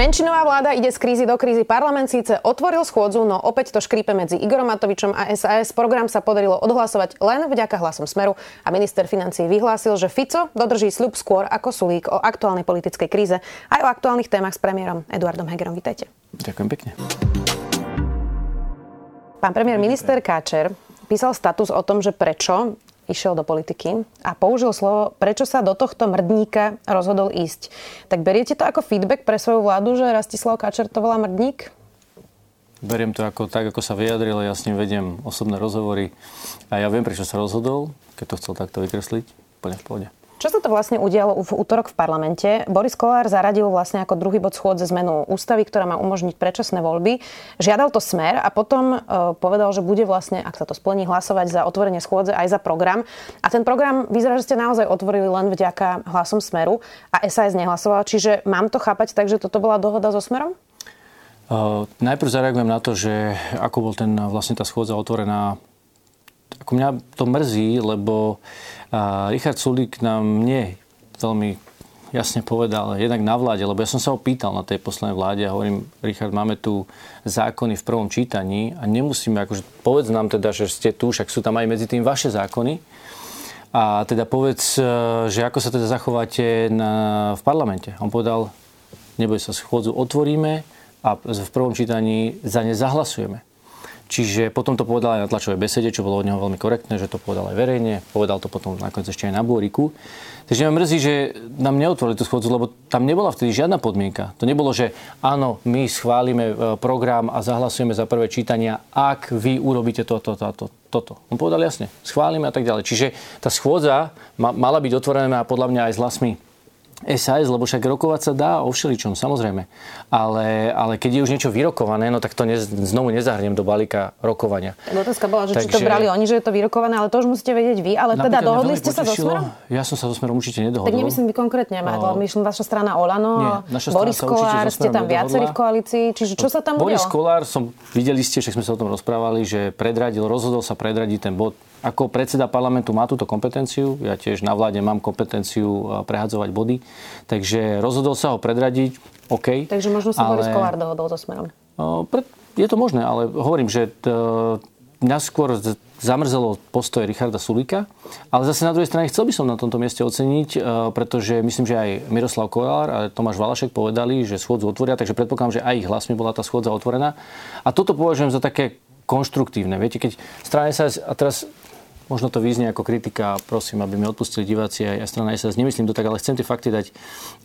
Menšinová vláda ide z krízy do krízy. Parlament síce otvoril schôdzu, no opäť to škrípe medzi Igorom Matovičom a SAS. Program sa podarilo odhlasovať len vďaka hlasom Smeru a minister financí vyhlásil, že Fico dodrží sľub skôr ako Sulík o aktuálnej politickej kríze aj o aktuálnych témach s premiérom Eduardom Hegerom. Vítajte. Ďakujem pekne. Pán premiér, minister Káčer písal status o tom, že prečo išiel do politiky a použil slovo, prečo sa do tohto mrdníka rozhodol ísť. Tak beriete to ako feedback pre svoju vládu, že Rastislav Káčer to volá mrdník? Beriem to ako, tak, ako sa vyjadril, ja s ním vediem osobné rozhovory a ja viem, prečo sa rozhodol, keď to chcel takto vykresliť, úplne v pohode. Čo sa to vlastne udialo v útorok v parlamente? Boris Kolár zaradil vlastne ako druhý bod schôdze zmenu ústavy, ktorá má umožniť predčasné voľby. Žiadal to smer a potom e, povedal, že bude vlastne, ak sa to splní, hlasovať za otvorenie schôdze aj za program. A ten program vyzerá, že ste naozaj otvorili len vďaka hlasom smeru a SAS nehlasoval. Čiže mám to chápať tak, že toto bola dohoda so smerom? Uh, najprv zareagujem na to, že ako bol ten, vlastne tá schôdza otvorená. Ako mňa to mrzí, lebo a Richard Sulík nám nie veľmi jasne povedal, jednak na vláde, lebo ja som sa ho pýtal na tej poslednej vláde a hovorím, Richard, máme tu zákony v prvom čítaní a nemusíme, akože povedz nám teda, že ste tu, však sú tam aj medzi tým vaše zákony. A teda povedz, e, že ako sa teda zachováte na, v parlamente. On povedal, neboj sa, schôdzu otvoríme a v prvom čítaní za ne zahlasujeme. Čiže potom to povedal aj na tlačovej besede, čo bolo od neho veľmi korektné, že to povedal aj verejne, povedal to potom nakoniec ešte aj na Bôriku. Takže ma mrzí, že nám neotvorili tú schôdzu, lebo tam nebola vtedy žiadna podmienka. To nebolo, že áno, my schválime e, program a zahlasujeme za prvé čítania, ak vy urobíte toto, toto, toto. On povedal jasne, schválime a tak ďalej. Čiže tá schôdza mala byť otvorená podľa mňa aj s hlasmi SAS, lebo však rokovať sa dá o všeličom, samozrejme. Ale, ale keď je už niečo vyrokované, no tak to ne, znovu nezahrnem do balíka rokovania. Otázka bola, že Takže, či to brali oni, že je to vyrokované, ale to už musíte vedieť vy. Ale teda dohodli ste sa so Smerom? Ja som sa so Smerom určite nedohodol. Tak nemyslím vy konkrétne, no. myslím vaša strana Olano, Nie, Boris Kolár, ste tam viacerí v koalícii, čiže čo sa tam Boris Kolár, som, videli ste, však sme sa o tom rozprávali, že predradil, rozhodol sa predradiť ten bod ako predseda parlamentu má túto kompetenciu, ja tiež na vláde mám kompetenciu prehadzovať body, takže rozhodol sa ho predradiť, OK. Takže možno sa ale... Boris Kolár dohodol so smerom. Je to možné, ale hovorím, že to, mňa skôr zamrzelo postoje Richarda Sulíka, ale zase na druhej strane chcel by som na tomto mieste oceniť, pretože myslím, že aj Miroslav Kolár a Tomáš Valašek povedali, že schôdzu otvoria, takže predpokladám, že aj ich hlasmi bola tá schôdza otvorená. A toto považujem za také konštruktívne. Viete, keď strane sa, a teraz Možno to vyznie ako kritika, prosím, aby mi odpustili diváci aj strana SAS. Nemyslím to tak, ale chcem tie fakty dať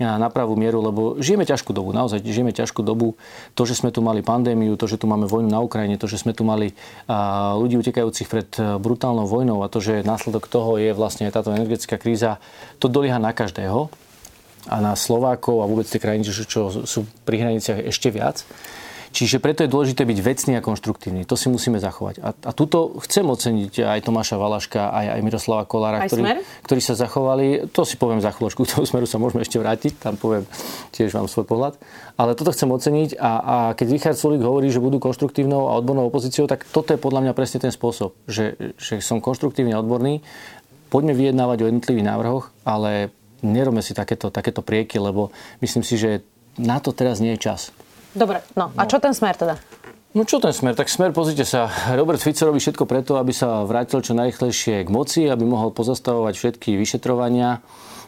na pravú mieru, lebo žijeme ťažkú dobu, naozaj žijeme ťažkú dobu. To, že sme tu mali pandémiu, to, že tu máme vojnu na Ukrajine, to, že sme tu mali ľudí utekajúcich pred brutálnou vojnou a to, že následok toho je vlastne táto energetická kríza, to dolieha na každého a na Slovákov a vôbec tie krajiny, čo sú pri hraniciach ešte viac. Čiže preto je dôležité byť vecný a konštruktívny. To si musíme zachovať. A, a tuto chcem oceniť aj Tomáša Valaška, aj, aj Miroslava Kolára, aj ktorí, ktorí sa zachovali. To si poviem za chvíľočku, k tomu smeru sa môžeme ešte vrátiť, tam poviem tiež vám svoj pohľad. Ale toto chcem oceniť a, a keď Richard Sulik hovorí, že budú konštruktívnou a odbornou opozíciou, tak toto je podľa mňa presne ten spôsob, že, že som konštruktívne odborný. Poďme vyjednávať o jednotlivých návrhoch, ale nerobme si takéto, takéto prieky, lebo myslím si, že na to teraz nie je čas. Dobre, no a čo ten smer teda? No čo ten smer? Tak smer, pozrite sa, Robert Fico robí všetko preto, aby sa vrátil čo najrychlejšie k moci, aby mohol pozastavovať všetky vyšetrovania.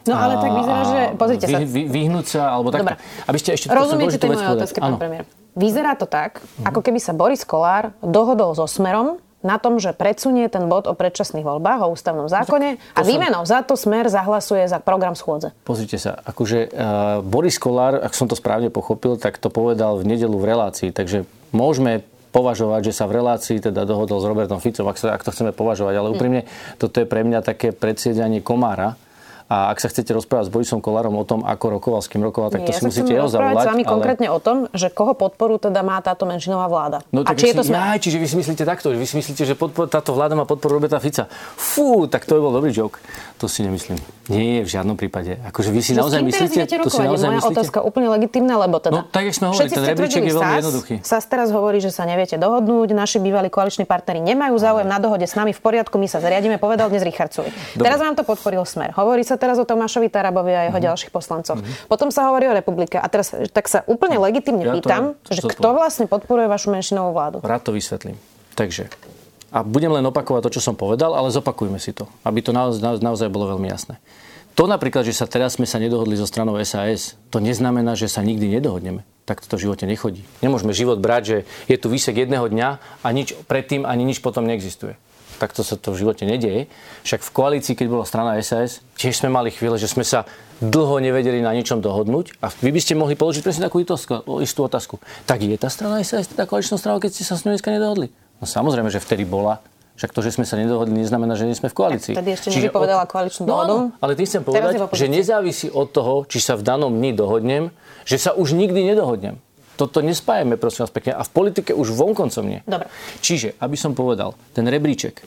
No ale tak vyzerá, že... Pozrite sa. Vy, vy, vyhnúť sa, alebo tak. Aby ste ešte Rozumiete tej mojej otázke, pán premiér. Vyzerá to tak, ako keby sa Boris Kolár dohodol so Smerom, na tom, že predsunie ten bod o predčasných voľbách, o ústavnom zákone a výmenou za to smer zahlasuje za program schôdze. Pozrite sa, akože uh, Boris Kolár, ak som to správne pochopil, tak to povedal v nedelu v relácii, takže môžeme považovať, že sa v relácii teda dohodol s Robertom Ficom, ak, sa, ak to chceme považovať, ale hm. úprimne toto je pre mňa také predsiedanie komára, A ak sa chcete rozprávať s Borisom Kolárom o tom, ako rokoval, s kým rokoval, tak to ja si sa musíte jeho zavolať. s vami konkrétne o tom, že koho podporu teda má táto menšinová vláda. No, a či je to si, smer? Aj, čiže vy si myslíte takto, že vy si myslíte, že podpor, táto vláda má podporu Roberta Fica. Fú, tak to by bol dobrý joke. To si nemyslím. Nie, v žiadnom prípade. Akože vy si Že naozaj myslíte? To si naozaj moja myslíte? otázka úplne legitimná, lebo teda... No, tak, sme hovorili, ten rebríček je veľmi jednoduchý. SAS teraz hovorí, že sa neviete dohodnúť, naši bývalí koaliční partneri nemajú záujem na dohode s nami v poriadku, my sa zariadíme, povedal dnes Richard Sulik. Teraz vám to podporil Smer. Hovorí sa teraz o Tomášovi Tarabovi a jeho ďalších poslancoch. Potom sa hovorí o republike. A teraz tak sa úplne legitimne Ja to pýtam, že zodpoviem. kto vlastne podporuje vašu menšinovú vládu? Rád to vysvetlím. Takže, a budem len opakovať to, čo som povedal, ale zopakujme si to, aby to naozaj, naozaj bolo veľmi jasné. To napríklad, že sa teraz sme sa nedohodli so stranou SAS, to neznamená, že sa nikdy nedohodneme. Tak to v živote nechodí. Nemôžeme život brať, že je tu výsek jedného dňa a nič predtým ani nič potom neexistuje. Takto sa to v živote nedieje. Však v koalícii, keď bola strana SAS, tiež sme mali chvíle, že sme sa dlho nevedeli na niečom dohodnúť a vy by ste mohli položiť presne takú istú- otázku. Tak je tá strana SAS teda koaličná strana, keď ste sa s ňou dneska nedohodli? No samozrejme, že vtedy bola. Však to, že sme sa nedohodli, neznamená, že nie sme v koalícii. Tak vtedy ešte nevypovedala koaličnú no, dohodu. áno, ale tým chcem povedať, že nezávisí od toho, či sa v danom dni dohodnem, že sa už nikdy nedohodnem. Toto nespájame, prosím vás pekne. A v politike už vonkoncom nie. Dobre. Čiže, aby som povedal, ten rebríček.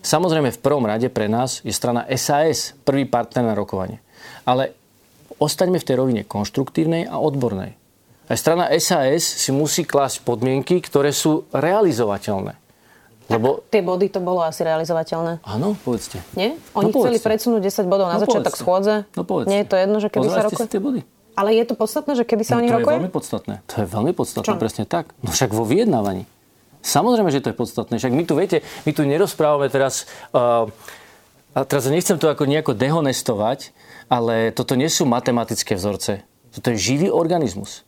Samozrejme, v prvom rade pre nás je strana SAS prvý partner na rokovanie. Ale ostaňme v tej rovine konštruktívnej a odbornej. Aj strana SAS si musí klásť podmienky, ktoré sú realizovateľné. Lebo, Tie body to bolo asi realizovateľné. áno, povedzte. Nie? Oni No chceli povedzte. predsunúť 10 bodov na No začiatok povedzte. schôdze. No povedzte. Nie je to jedno, že kedy sa Pozerajte rokuje? tie body. Ale je to podstatné, že kedy sa o No, nich to je veľmi podstatné. To je veľmi podstatné, Čom? presne tak. No však vo vyjednávaní. Samozrejme, že to je podstatné. Však my tu, viete, my tu nerozprávame teraz... Uh, a teraz nechcem to ako nejako dehonestovať, ale toto nie sú matematické vzorce. Toto je živý organizmus.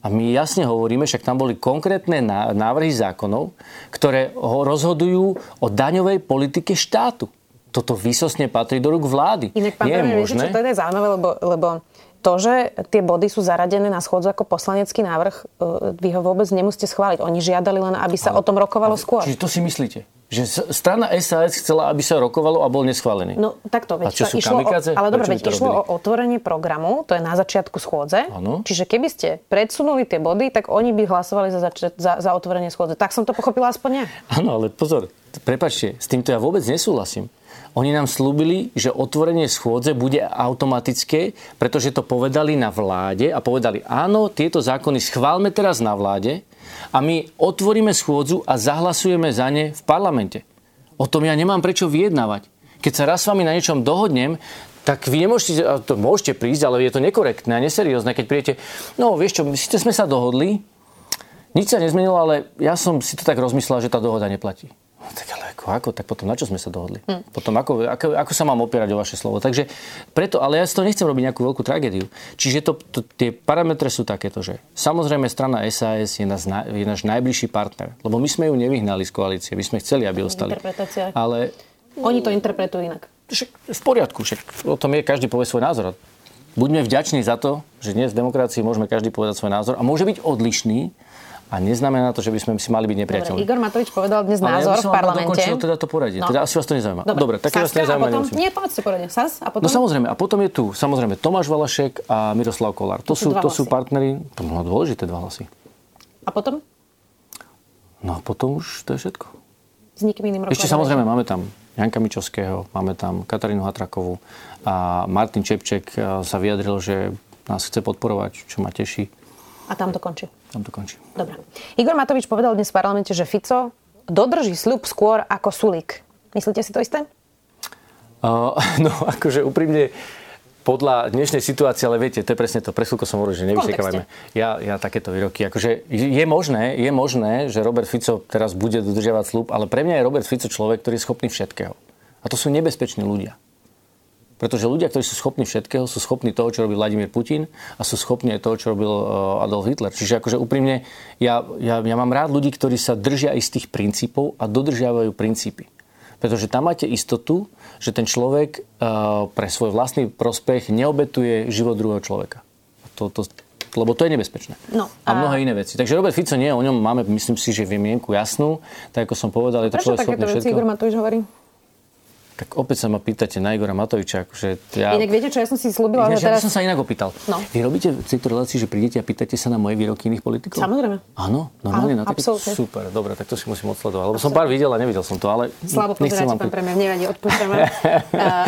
A my jasne hovoríme, však tam boli konkrétne ná- návrhy zákonov, ktoré ho rozhodujú o daňovej politike štátu. Toto výsostne patrí do rúk vlády. Inak, pán Nie je premiér, viete, možné. čo to je zaujímavé, lebo, lebo to, že tie body sú zaradené na schôdzu ako poslanecký návrh, e, vy ho vôbec nemusíte schváliť. Oni žiadali len, aby sa o tom rokovalo skôr. Čiže to si myslíte? Že strana SAS chcela, aby sa rokovalo a bol neschválený? No takto, veď A čo to sú išlo o, kamikadze? ale dobre, veď išlo robili? o otvorenie programu, to je na začiatku schôdze. Áno. Čiže keby ste predsunuli tie body, tak oni by hlasovali za, zač- za, za otvorenie schôdze. Tak som to pochopila aspoň ja. Áno, ale pozor, prepačte, s týmto ja vôbec nesúhlasím. Oni nám slúbili, že otvorenie schôdze bude automatické, pretože to povedali na vláde a povedali, áno, tieto zákony schválme teraz na vláde a my otvoríme schôdzu a zahlasujeme za ne v parlamente. O tom ja nemám prečo vyjednávať. Keď sa raz s vami na niečom dohodnem, tak vy nemôžete, to môžete prísť, ale je to nekorektné a neseriózne, keď príjete, no vieš čo, síce sme sa dohodli, nič sa nezmenilo, ale ja som si to tak rozmyslel, že tá dohoda neplatí. No, tak ale ako, ako, tak potom na čo sme sa dohodli? Hm. Potom ako, ako, ako sa mám opierať o vaše slovo? Takže preto, ale ja si to nechcem robiť nejakú veľkú tragédiu. Čiže to, to, tie parametre sú takéto, že samozrejme strana SAS je, nás, je náš najbližší partner, lebo my sme ju nevyhnali z koalície, my sme chceli, aby ostali. Ale Oni to interpretujú inak. v poriadku, však o tom je, každý povie svoj názor. Buďme vďační za to, že dnes v demokracii môžeme každý povedať svoj názor a môže byť odlišný a neznamená to, že by sme si mali byť Dobre, nepriateľní. Igor Matovič povedal dnes Ale názor ja by v som parlamente. dokončil teda to poradie. No. Teda asi vás to nezaujíma. Dobre, tak keď vás to nezaujíma, potom, nemusím. Nie, povedzte poradne. Sas a potom? No samozrejme, a potom je tu samozrejme Tomáš Valašek a Miroslav Kolár. To, To sú to sú hlasy. partnery, no dôležité dva hlasy. A potom? No a potom už to je všetko. S nikým iným rokovať. Ešte samozrejme máme tam Janka Mičovského, máme tam Katarínu Hatrakovú a Martin Čepček eh, sa vyjadril, že nás chce podporovať, čo ma teší. A tam to končí. Tam to končí. Dobre. Igor Matovič povedal dnes v parlamente, že Fico dodrží sľub skôr ako Sulík. Myslíte si to isté? Uh, no, akože úprimne, podľa dnešnej situácie, ale viete, to je presne to, pre chvíľku som hovoril, že nevyštekávajme. Ja, ja takéto výroky, akože je možné, je možné, že Robert Fico teraz bude dodržiavať slúb, ale pre mňa je Robert Fico človek, ktorý je schopný všetkého. A to sú nebezpeční ľudia. Pretože ľudia, ktorí sú schopní všetkého, sú schopní toho, čo robil Vladimír Putin a sú schopní aj toho, čo robil uh, Adolf Hitler. Čiže akože úprimne, ja, ja, ja mám rád ľudí, ktorí sa držia istých princípov a dodržiavajú princípy. Pretože tam máte istotu, že ten človek uh, pre svoj vlastný prospech neobetuje život druhého človeka. To, to, lebo to je nebezpečné. No, a... a- mnohé iné veci. Takže Robert Fico nie, o ňom máme, myslím si, že vymienku jasnú. Tak ako som povedal, je to Prečo človek schopný takéto veci všetko. Igor Matovič hovorí? Tak opäť sa ma pýtate na Igora Matoviča. Akože ja... Inak viete čo, ja som si slúbila, Ináč, že teraz... Ja som sa inak opýtal. No. Vy robíte v tejto relácii, že prídete a pýtate sa na moje výroky iných politikov? Samozrejme. Áno, normálne Áno, na absolútne. Super, dobre, tak to si musím odsledovať. Lebo som pár videl a nevidel som to, ale Slabo pozeráte, vám... pán premiér, nevadí, odpúšťame. Uh,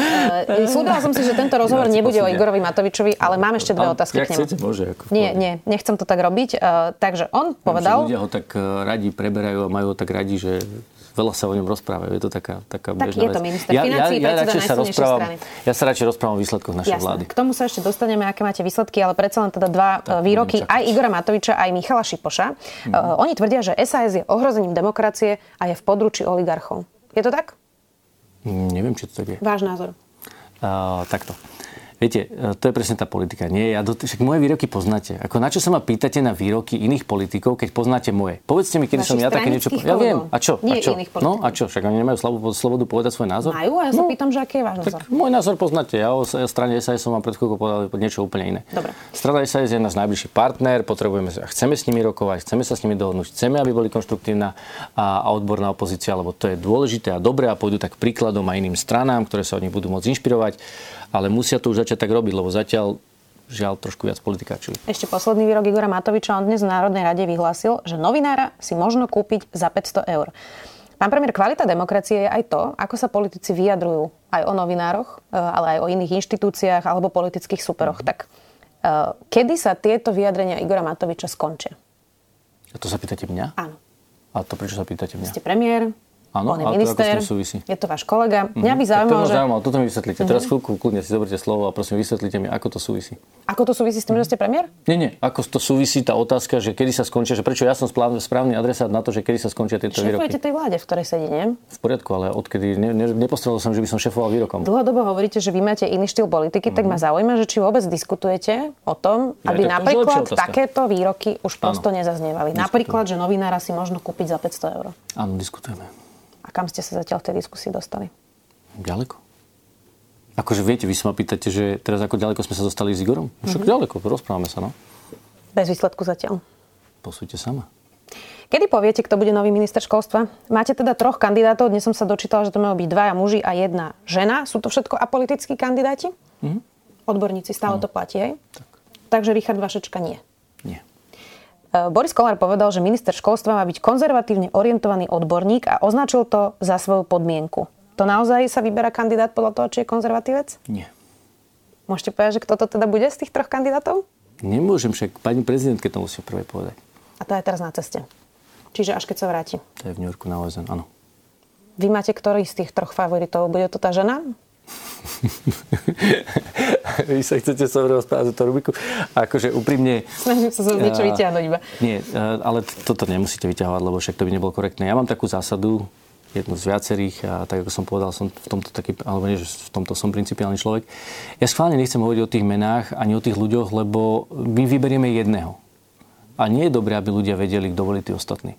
uh, slúbila som si, že tento rozhovor Ja nebude o. Igorovi Matovičovi, ale mám ešte dve otázky nemu. chcete, môže. Ako Nie, nie, nechcem to tak robiť. Uh, takže on Viem, povedal... Ľudia ho tak eh, radi preberajú a majú ho tak radi, že veľa sa o ňom rozprávajú. Je to taká, taká Tak bežná je to vec. minister financií, predseda radšej sa rozprávam, strany. Ja sa radšej rozprávam o výsledkoch našej Jasné. vlády. K tomu sa ešte dostaneme, aké máte výsledky, ale predsa len teda dva Tak, tak, výroky aj Igora Matoviča, aj Michala Šipoša. Mm. Uh, oni tvrdia, že SAS je ohrozením demokracie a je v područí oligarchov. Je to tak? Mm, Neviem, či to tak je. Váš názor. Uh, takto. Viete, e, to je presne tá politika. Nie, ja do, však moje výroky poznáte. Ako na čo sa ma pýtate na výroky iných politikov, keď poznáte moje? Povedzte mi, kedy som Vašich ja také niečo... stranických Ja viem. A čo? Nie a čo? iných no politikov. a čo? Však oni nemajú slobodu, slobodu povedať svoj názor? Majú a ja sa pýtam, že aký je váš názor. No. Tak môj názor poznáte. Ja o strane SAS som vám pred chvíľkou povedal niečo úplne iné. Dobre. Strana SAS je náš najbližší partner, potrebujeme, a chceme s nimi rokovať, chceme sa s nimi dohodnúť, chceme, aby boli konštruktívna a, a odborná opozícia, lebo to je dôležité a dobré a pôjdu tak príkladom aj iným stranám, ktoré sa od nich budú môcť inšpirovať, ale musia to už začať tak robiť, lebo zatiaľ žiaľ trošku viac politikáčujú. Ešte posledný výrok Igora Matoviča. On dnes v Národnej rade vyhlásil, že novinára si možno kúpiť za 500 eur. Pán premiér, kvalita demokracie je aj to, ako sa politici vyjadrujú aj o novinároch, e, ale aj o iných inštitúciách alebo politických superoch. Tak e, kedy sa tieto vyjadrenia Igora Matoviča skončia? A to sa pýtate mňa? Áno. A to prečo sa pýtate mňa? Ste premiér, Áno, a to ako minister, tým súvisí? je to váš kolega. Mňa by Tak to zaujímalo, ma že... Mhm. zaujímalo, toto mi vysvetlíte. Teraz chvíľku, kľudne si zoberte slovo a prosím, vysvetlite mi, ako to súvisí. Ako to súvisí s tým, že ste premiér? Nie, nie. Ako to súvisí tá otázka, že kedy sa skončia, že prečo ja som správny, adresát na to, že kedy sa skončia tieto Šéfujete výroky. tej vláde, v ktorej sedí, nie? V poriadku, ale odkedy ne, ne, som, že by som šefoval výrokom. Dlhodobo hovoríte, že vy máte iný štýl politiky, tak ma zaujíma, že či vôbec diskutujete o tom, Ja, aby to napríklad takéto výroky už prosto nezaznievali. Napríklad, že novinára si možno kúpiť za 500 eur. Áno, diskutujeme. Kam ste sa zatiaľ v tej diskusii dostali? Ďaleko. Akože viete, vy sa ma pýtate, že teraz ako ďaleko sme sa dostali s Igorom? Však ďaleko, rozprávame sa, no. Bez výsledku zatiaľ. Posúďte sama. Kedy poviete, kto bude nový minister školstva? Máte teda troch kandidátov, dnes som sa dočítala, že to majú byť dvaja muži a jedna žena. Sú to všetko apolitickí kandidáti? Odborníci, stále to platí, hej? Tak. Takže Richard Vašečka. Nie. E, Boris Kolár povedal, že minister školstva má byť konzervatívne orientovaný odborník a označil to za svoju podmienku. To naozaj sa vyberá kandidát podľa toho, či je konzervatívec? Nie. Môžete povedať, že kto to teda bude z tých troch kandidátov? Nemôžem však, pani prezidentke to musí prvé povedať. A to je teraz na ceste. Čiže až keď sa vráti. To je v New Yorku na OSN, áno. Vy máte ktorý z tých troch favoritov? Bude to tá žena? Vy sa chcete so mnou rozprávať túto rubriku? Akože úprimne... Snažím sa zo niečo vyťahnuť iba. Nie, ale toto nemusíte vyťahovať, lebo však to by nebolo korektné. Ja mám takú zásadu, jednu z viacerých a tak ako som povedal, som v tomto taký, alebo nie, že v tomto som principiálny človek. Ja schválne nechcem hovoriť o tých menách ani o tých ľuďoch, lebo my vyberieme jedného. A nie je dobré, aby ľudia vedeli, kto boli tí ostatní.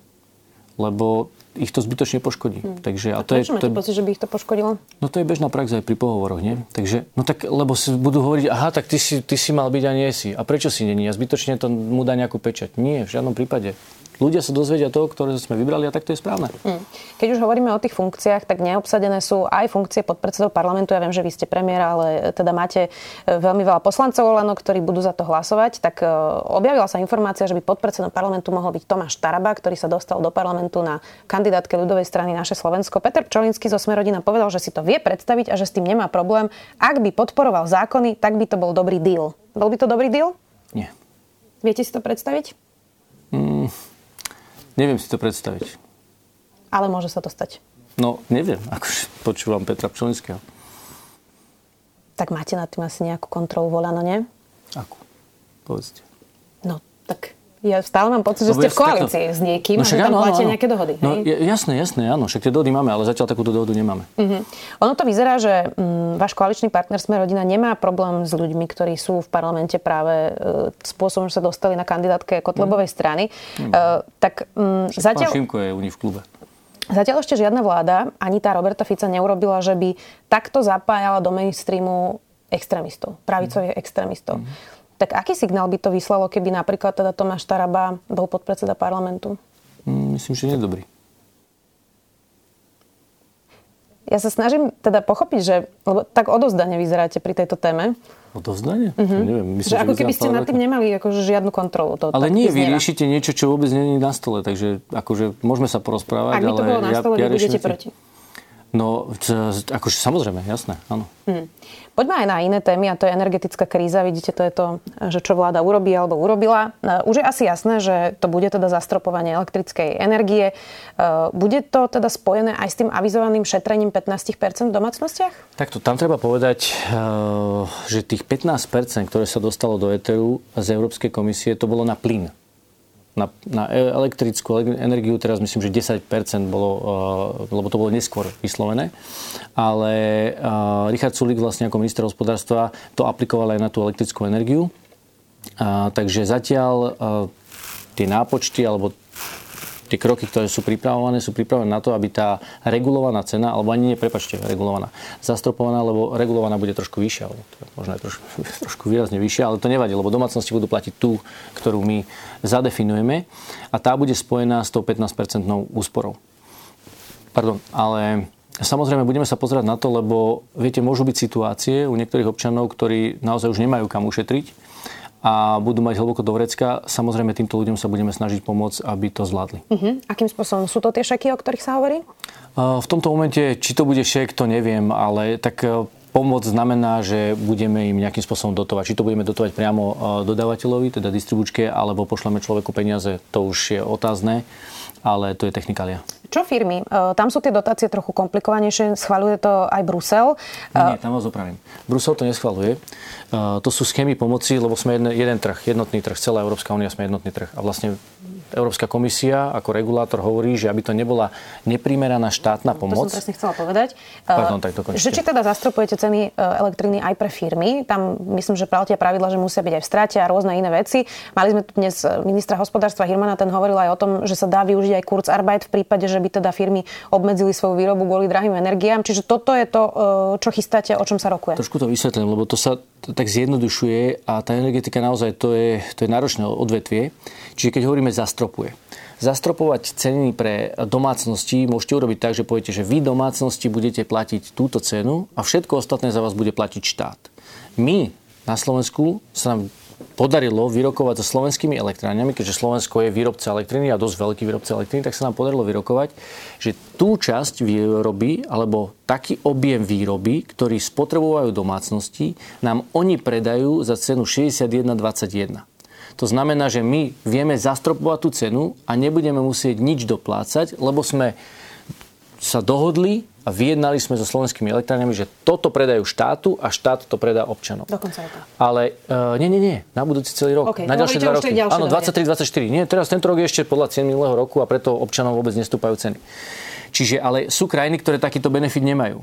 Lebo ich to zbytočne poškodí. Hmm. Takže, a to je, máte to je, pocit, že by ich to poškodilo? No to je bežná prax aj pri pohovoroch, nie? Takže, no tak, lebo si budú hovoriť, aha, tak ty si, ty si mal byť a nie si. A prečo si není? A zbytočne to mu dá nejakú pečať. Nie, v žiadnom prípade. Ľudia sa dozvedia toho, ktoré sme vybrali a tak to je správne. Hm. Keď už hovoríme o tých funkciách, tak neobsadené sú aj funkcie podpredsedov parlamentu. Ja viem, že vy ste premiér, ale teda máte e, veľmi veľa poslancov Olano, ktorí budú za to hlasovať. Tak e, objavila sa informácia, že by podpredsedom parlamentu mohol byť Tomáš Taraba, ktorý sa dostal do parlamentu na kandidátke ľudovej strany Naše Slovensko. Peter Pčolinský zo Smerodina povedal, že si to vie predstaviť a že s tým nemá problém. Ak by podporoval zákony, tak by to bol dobrý deal. Bol by to dobrý deal? Nie. Viete si to predstaviť? Neviem si to predstaviť. Ale môže sa to stať. No, neviem, akože počúvam Petra Pčolinského. Tak máte nad tým asi nejakú kontrolu volano, nie? Akú? Povedzte. No, tak ja stále mám pocit, že Lebo ste v koalícii s niekým a že tam platia nejaké dohody. No, hej? ja- jasné, jasné, áno. Však tie dohody máme, ale zatiaľ takúto dohodu nemáme. Mhm. Ono to vyzerá, že mm, váš koaličný partner Sme rodina nemá problém s ľuďmi, ktorí sú v parlamente práve e, spôsobom, že sa dostali na kandidátke Kotlebovej strany. E, tak mm, Pán zatiaľ, Šimko je u nich v klube. zatiaľ ešte žiadna vláda, ani tá Roberta Fica neurobila, že by takto zapájala do mainstreamu extrémistov, pravicových extrémistov. Tak aký signál by to vyslalo, keby napríklad teda Tomáš Taraba bol podpredseda parlamentu? Mm, myslím, že nie je dobrý. Ja sa snažím teda pochopiť, že lebo tak odozdane vyzeráte pri tejto téme. Odovzdanie? Mm-hmm. Neviem, myslím, že, že ako keby ste nad tým nemali akože žiadnu kontrolu. To ale nie, vy riešite niečo, čo vôbec nie je na stole, takže akože môžeme sa porozprávať. Ak by to bolo na stole, ja, ja vy budete proti. No, akože samozrejme, jasné, áno. Mm. Poďme aj na iné témy a to je energetická kríza. Vidíte, to je to, že čo vláda urobí alebo urobila. E, už je asi jasné, že to bude teda zastropovanie elektrickej energie. E, bude to teda spojené aj s tým avizovaným šetrením 15% v domácnostiach? Takto, tam treba povedať, e, že tých 15%, ktoré sa dostalo do ETU z Európskej komisie, to bolo na plyn na, na elektrickú energiu teraz myslím, že 10% bolo, uh, lebo to bolo neskôr vyslovené. Ale uh, Richard Sulik vlastne ako minister hospodárstva to aplikoval aj na tú elektrickú energiu. Uh, takže zatiaľ tie nápočty alebo tie kroky, ktoré sú pripravované, sú pripravené na to, aby tá regulovaná cena, alebo ani nie, prepačte, regulovaná, zastropovaná, lebo regulovaná bude trošku vyššia, alebo možno aj trošku, trošku výrazne vyššia, ale to nevadí, lebo domácnosti budú platiť tú, ktorú my zadefinujeme a tá bude spojená s tou 15-percentnou úsporou. Pardon, ale Samozrejme, budeme sa pozerať na to, lebo viete, môžu byť situácie u niektorých občanov, ktorí naozaj už nemajú kam ušetriť a budú mať hlboko do vrecka. Samozrejme, týmto ľuďom sa budeme snažiť pomôcť, aby to zvládli. Uh-huh. Akým spôsobom? Sú to tie šeky, o ktorých sa hovorí? V tomto momente, či to bude šek, to neviem, ale tak e, pomoc znamená, že budeme im nejakým spôsobom dotovať. Či to budeme dotovať priamo e, dodávateľovi, teda distribučke, alebo pošleme človeku peniaze, to už je otázne, ale to je technikália. Čo firmy? E, tam sú tie dotácie trochu komplikovanejšie, schvaluje to aj Brusel. Nie, tam vás opravím. Brusel to neschvaluje. E, to sú schémy pomoci, lebo sme jeden, jeden trh, jednotný trh, celá Európska únia sme jednotný trh. A vlastne Európska komisia ako regulátor hovorí, že aby to nebola neprimeraná štátna pomoc. To som presne chcela povedať. Pardon, tak dokončite. Že či teda zastropujete ceny e, elektriny aj pre firmy, tam myslím, že platia pravidla, že musia byť aj v strate a rôzne iné veci. Mali sme tu dnes ministra hospodárstva Hirmana, ten hovoril aj o tom, že sa dá využiť aj Kurzarbeit v prípade, že by teda firmy obmedzili svoju výrobu kvôli drahým energiám. Čiže toto je to, e, čo chystáte, o čom sa rokuje. Trošku to vysvetlím, lebo to sa tak zjednodušuje a tá energetika naozaj to je, to je náročné odvetvie. Čiže keď hovoríme zastropuje. Zastropovať ceny pre domácnosti môžete urobiť tak, že poviete, že vy domácnosti budete platiť túto cenu a všetko ostatné za vás bude platiť štát. My na Slovensku sa nám podarilo vyrokovať so slovenskými elektrárňami, keďže Slovensko je výrobca elektriny a dosť veľký výrobca elektriny, tak sa nám podarilo vyrokovať, že tú časť výroby alebo taký objem výroby, ktorý spotrebovajú domácnosti, nám oni predajú za cenu 61,21. To znamená, že my vieme zastropovať tú cenu a nebudeme musieť nič doplácať, lebo sme sa dohodli a vyjednali sme so slovenskými elektrárňami, že toto predajú štátu a štát to predá občanom. Dokonca to. Ale uh, nie, nie, nie. Na budúci celý rok. Okay, na ďalšie dva roky. Áno, 23, 24. Nie, teraz tento rok je ešte podľa cien minulého roku a preto občanom vôbec nestúpajú ceny. Čiže, ale sú krajiny, ktoré takýto benefit nemajú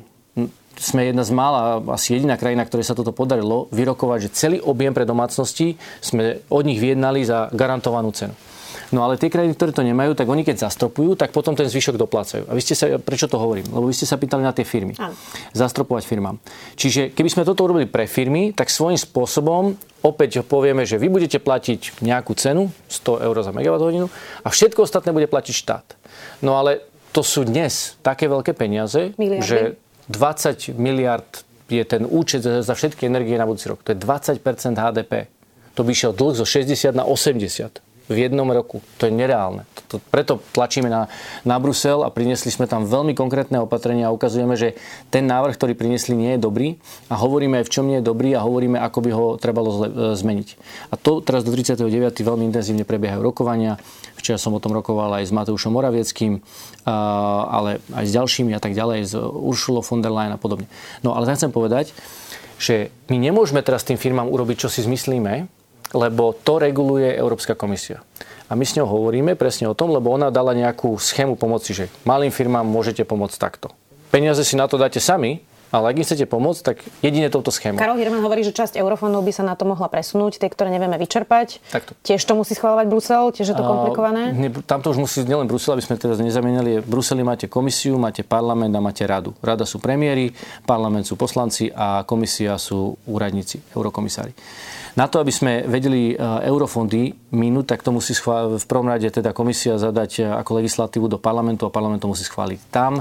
sme jedna z mála, asi jediná krajina, ktoré sa toto podarilo, vyrokovať, že celý objem pre domácnosti sme od nich vyjednali za garantovanú cenu. No ale tie krajiny, ktoré to nemajú, tak oni keď zastropujú, tak potom ten zvyšok doplácajú. A vy ste sa, prečo to hovorím? Lebo vy ste sa pýtali na tie firmy. Áno. Zastropovať firmám. Čiže keby sme toto urobili pre firmy, tak svojím spôsobom opäť povieme, že vy budete platiť nejakú cenu, 100 eur za megawatt hodinu, a všetko ostatné bude platiť štát. No ale to sú dnes také veľké peniaze, Miliardy. že 20 miliard je ten účet za všetky energie na budúci rok. To je 20% HDP. To by šiel dlh zo 60 na 80 v jednom roku. To je nereálne. To, preto tlačíme na, na Brusel a priniesli sme tam veľmi konkrétne opatrenia a ukazujeme, že ten návrh, ktorý priniesli, nie je dobrý a hovoríme, v čom nie je dobrý a hovoríme, ako by ho trebalo zle, e, zmeniť. A to teraz do 39. veľmi intenzívne prebiehajú rokovania. Včera som o tom rokoval aj s Mateušom Moravieckým, ale aj s ďalšími a tak ďalej, s Uršulou von der Leyen a podobne. No ale chcem povedať, že my nemôžeme teraz tým firmám urobiť, čo si zmyslíme, lebo to reguluje Európska komisia. A my s ňou hovoríme presne o tom, lebo ona dala nejakú schému pomoci, že malým firmám môžete pomôcť takto. Peniaze si na to dáte sami, ale ak im chcete pomôcť, tak jedine touto schémou. Karol Hirman hovorí, že časť eurofondov by sa na to mohla presunúť, tie, ktoré nevieme vyčerpať. Takto. Tiež to musí schváľovať Brusel, tiež je to komplikované. Ne, tam to už musí nielen Brusel, aby sme teraz nezamienali. V Bruseli máte komisiu, máte parlament a máte radu. Rada sú premiéry, parlament sú poslanci a komisia sú úradníci, eurokomisári. Na to, aby sme vedeli e, eurofondy minúť, tak to musí schváliť, v prvom rade teda komisia zadať e, ako legislatívu do parlamentu a parlament to musí schváliť. Tam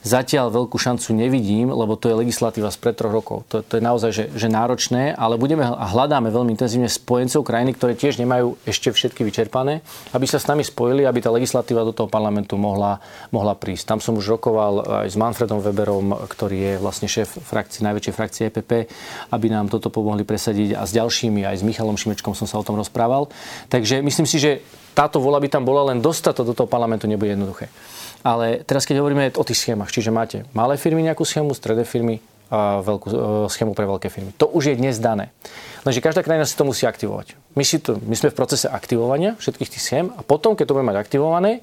zatiaľ veľkú šancu nevidím, lebo to je legislatíva z pred troch rokov. To, to je naozaj že, že náročné, ale budeme a hľadáme veľmi intenzívne spojencov krajiny, ktoré tiež nemajú ešte všetky vyčerpané, aby sa s nami spojili, aby tá legislatíva do toho parlamentu mohla, mohla prísť. Tam som už rokoval aj s Manfredom Weberom, ktorý je vlastne šéf frakcie, najväčšej frakcie EPP, aby nám toto pomohli presadiť a s ďalšími, aj s Michalom Šimečkom som sa o tom rozprával. Takže myslím si, že táto vola by tam bola, len dostať to do toho parlamentu nebude jednoduché. Ale teraz, keď hovoríme o tých schémach, čiže máte malé firmy nejakú schému, stredné firmy, a veľkú e, schému pre veľké firmy. To už je dnes dané. Lenže každá krajina si to musí aktivovať. My, si to, my sme v procese aktivovania všetkých tých schém a potom, keď to budeme mať aktivované,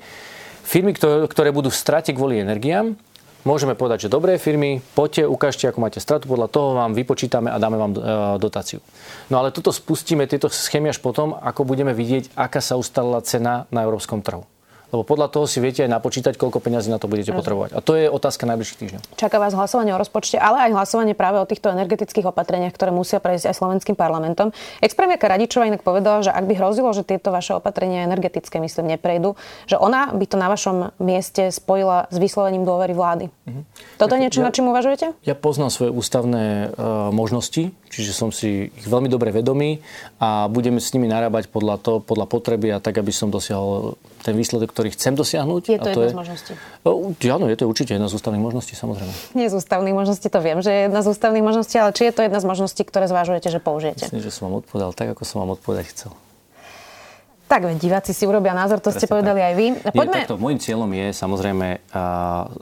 firmy, ktoré, budú v strate kvôli energiám, môžeme povedať, že dobré firmy, poďte, ukážte, ako máte stratu, podľa toho vám vypočítame a dáme vám e, dotáciu. No ale toto spustíme, tieto schémy až potom, ako budeme vidieť, aká sa ustalila cena na európskom trhu lebo podľa toho si viete aj napočítať, koľko peňazí na to budete potrebovať. A to je otázka najbližších týždňov. Čaká vás hlasovanie o rozpočte, ale aj hlasovanie práve o týchto energetických opatreniach, ktoré musia prejsť aj slovenským parlamentom. Expremiérka Radičová inak povedala, že ak by hrozilo, že tieto vaše opatrenia energetické, myslím, neprejdú, že ona by to na vašom mieste spojila s vyslovením dôvery vlády. Mhm. Toto je niečo, ja, na čím uvažujete? Ja poznám svoje ústavné uh, možnosti, čiže som si ich veľmi dobre vedomý a budeme s nimi narábať podľa, to, podľa potreby a tak, aby som dosiahol ten výsledok, ktorý chcem dosiahnuť. Je to, a to jedna je, z možností? Áno, je to určite jedna z ústavných možností, samozrejme. Nie z ústavných možností, to viem, že je jedna z ústavných možností, ale či je to jedna z možností, ktoré zvážujete, že použijete? Myslím, že som vám odpovedal tak, ako som vám odpovedať chcel. Tak, veď diváci si urobia názor, to Presne ste povedali tak. aj vy. Poďme... Nie, takto, môjim cieľom je samozrejme,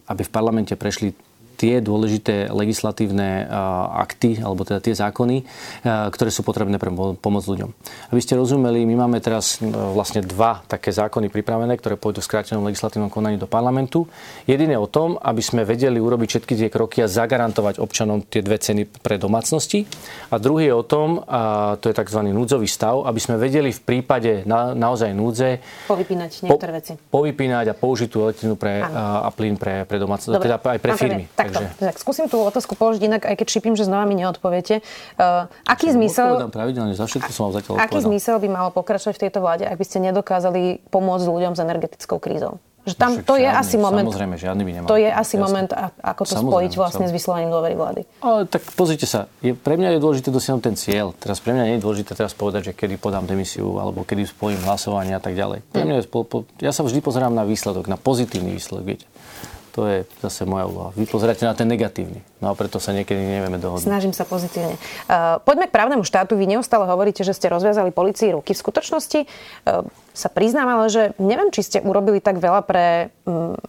aby v parlamente prešli tie dôležité legislatívne akty, alebo teda tie zákony, ktoré sú potrebné pre pomoc ľuďom. Aby ste rozumeli, my máme teraz vlastne dva také zákony pripravené, ktoré pôjdu v skrátenom legislatívnom konaní do parlamentu. Jediné o tom, aby sme vedeli urobiť všetky tie kroky a zagarantovať občanom tie dve ceny pre domácnosti. A druhý je o tom, a to je tzv. núdzový stav, aby sme vedeli v prípade na, naozaj núdze povypínať niektoré po, veci. Povypínať a použiť tú elektrinu pre, a, a plyn pre, pre domácnosti, teda aj pre firmy. Tak Takto. Takže... Tak skúsim tú otázku položiť inak, aj keď šípim, že znova mi neodpoviete. Uh, aký Čo zmysel... pravidelne, za všetko som vám zatiaľ Aký odpovedal. zmysel by malo pokračovať v tejto vláde, ak by ste nedokázali pomôcť ľuďom s energetickou krízou? Že tam to je asi moment... Samozrejme, žiadny by nemal. To je asi jasne. moment, ako to samozrejme, spojiť vlastne samozrejme. s vyslovaním dôvery vlády. Ale tak pozrite sa, je, pre mňa je dôležité dosiahnuť ten cieľ. Teraz pre mňa nie je dôležité teraz povedať, že kedy podám demisiu alebo kedy spojím hlasovanie a tak ďalej. Pre hm. mňa je, po, po, ja sa vždy pozerám na výsledok, na pozitívny výsledok, viete. To je zase moja úloha. Vy pozeráte na ten negatívny. No a preto sa niekedy nevieme dohodnúť. Snažím sa pozitívne. Uh, poďme k právnemu štátu. Vy neustále hovoríte, že ste rozviazali policii ruky. V skutočnosti uh, sa priznám, ale že neviem, či ste urobili tak veľa pre um,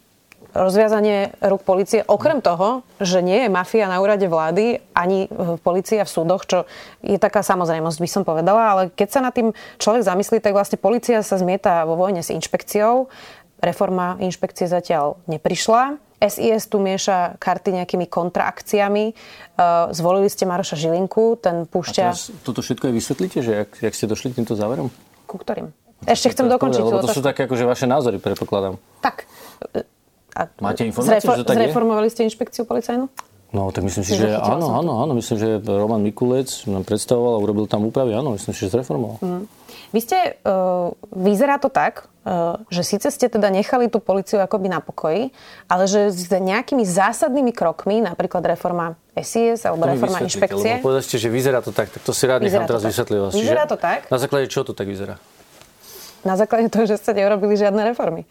rozviazanie rúk policie, okrem toho, že nie je mafia na úrade vlády, ani v policii a v súdoch, čo je taká samozrejmosť, by som povedala, ale keď sa nad tým človek zamyslí, tak vlastne policia sa zmieta vo vojne s inšpekciou. Reforma inšpekcie zatiaľ neprišla. SIS tu mieša karty nejakými kontraakciami. Uh, zvolili ste Maroša Žilinku, ten púšťa... A teraz toto všetko aj vysvetlíte, že jak, jak ste došli k týmto záverom? Ku ktorým? Ešte chcem dokončiť lebo to sú také akože vaše názory, predpokladám. Tak. A Máte informáciu, zrefor- že tak Zreformovali ste inšpekciu policajnú? No, tak myslím si, že áno, áno, áno. Myslím, že Roman Mikulec nám predstavoval a urobil tam úpravy. Áno, myslím si, že zreformoval. Mm. Vy ste, uh, vyzerá to tak, uh, že síce ste teda nechali tú policiu akoby na pokoji, ale že s nejakými zásadnými krokmi, napríklad reforma SIS alebo to reforma inšpekcie... Lebo povedali ste, že vyzerá to tak, tak to si rád nechám teraz vysvetliť. Vyzerá to tak? Na základe čo to tak vyzerá? Na základe toho, že ste neurobili žiadne reformy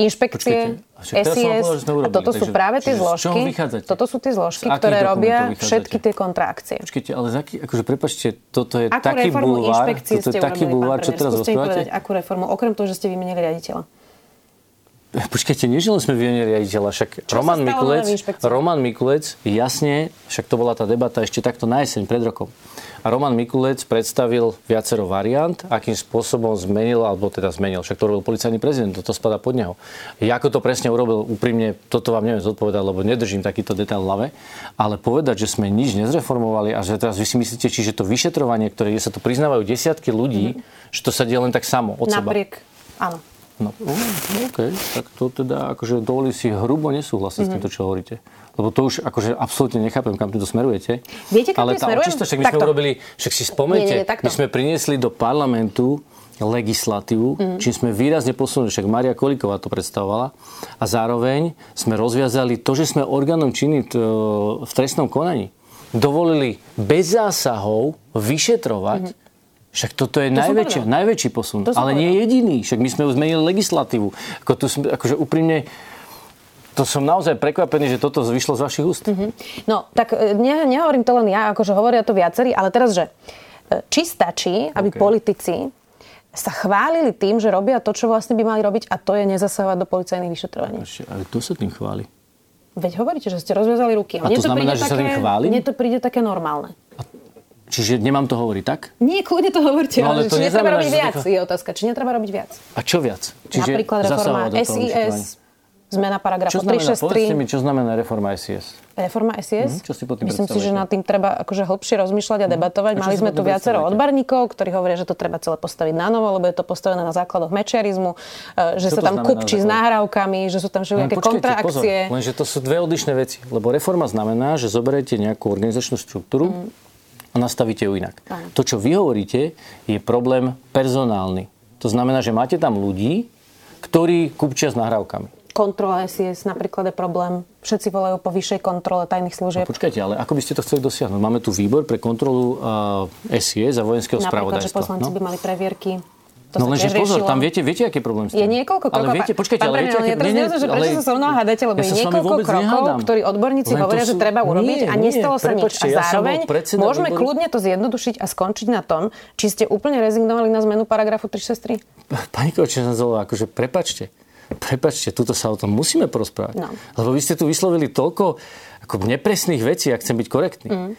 inšpekcie, SIS. a toto sú práve tie zložky. Toto sú tie zložky, ktoré robia všetky tie kontraakcie. Počkajte, ale zaký, akože prepačte, toto je akú taký bulvár, toto je taký bulvár, čo teraz rozprávate? akú reformu, okrem toho, že ste vymenili riaditeľa. Počkajte, nie, že sme vymenili riaditeľa, však Čo Roman Mikulec, Roman Mikulec, jasne, však to bola tá debata ešte takto na jeseň pred rokom. A Roman Mikulec predstavil viacero variant, akým spôsobom zmenil, alebo teda zmenil, však to robil policajný prezident, toto spada pod neho. Ja ako to presne urobil, úprimne, toto vám neviem zodpovedať, lebo nedržím takýto detail v hlave, ale povedať, že sme nič nezreformovali a že teraz vy si myslíte, či že to vyšetrovanie, ktoré sa to priznávajú desiatky ľudí, mm-hmm. že to sa deje len tak samo od Napriek, seba. áno. No, OK, tak to teda akože dovolí si hrubo nesúhlasiť mm-hmm. s týmto, čo hovoríte. Lebo to už akože absolútne nechápem, kam to smerujete. Viete, kam Ale tá očista, však my sme urobili, však si spomente, my sme priniesli do parlamentu legislatívu, mm. čím sme výrazne posunuli, však Maria Koliková to predstavovala, a zároveň sme rozviazali to, že sme orgánom činy v trestnom konaní dovolili bez zásahov vyšetrovať mm. Však toto je to najväčší, najväčší posun, to ale nie jediný. Však my sme už zmenili legislatívu. Ako tu, akože úprimne, to som naozaj prekvapený, že toto vyšlo z vašich úst. Mm-hmm. No, tak e, ne, nehovorím to len ja, akože hovoria to viacerí, ale teraz, že e, či stačí, aby okay. politici sa chválili tým, že robia to, čo vlastne by mali robiť a to je nezasahovať do policajných vyšetrovaní. Ale kto sa tým chváli? Veď hovoríte, že ste rozviazali ruky. A, a to znamená, že také, sa tým chváli? Mne to príde také normálne. Čiže nemám to hovoriť tak? Nie, kľudne to hovorte. No, ale to či netreba robiť viac, je otázka. Či netreba robiť viac. A čo viac? Čiže Napríklad reforma SIS, zmena paragrafu 363. mi, čo znamená reforma SIS? Reforma SIS? Mm, čo si tým Myslím si, že nad tým treba akože hlbšie rozmýšľať a mhm. debatovať. Mm. Mali sme tu viacero odborníkov, ktorí hovoria, že to treba celé postaviť na novo, lebo je to postavené na základoch mečiarizmu, e, že čo sa tam kupčí s nahrávkami, že sú tam všelijaké kontraakcie. Pozor, lenže to sú dve odlišné veci. Lebo reforma znamená, že zoberiete nejakú organizačnú štruktúru, mm a nastavíte ju inak. Aj. To, čo vy hovoríte, je problém personálny. To znamená, že máte tam ľudí, ktorí kupčia s nahrávkami. Kontrola SIS napríklad je problém. Všetci volajú po vyššej kontrole tajných služieb. No, počkajte, ale ako by ste to chceli dosiahnuť? Máme tu výbor pre kontrolu uh, SIS a vojenského napríklad, spravodajstva. že poslanci no? by mali previerky to no lenže pozor, tam viete, viete, aký problém s tým? Je niekoľko krokov. Ale viete, počkajte, ale viete, aké... Nie, nie, že prečo sa so mnou hádate, lebo ja je niekoľko krokov, ktorí odborníci hovoria, že treba urobiť a nestalo sa nič. A zároveň môžeme kľudne to zjednodušiť a skončiť na tom, či ste úplne rezignovali na zmenu paragrafu 363. Pani Kočenázolová, akože prepačte. Prepačte, tuto sa o tom musíme porozprávať. No. Lebo vy ste tu vyslovili toľko ako nepresných vecí, ak chcem byť korektný. Mm.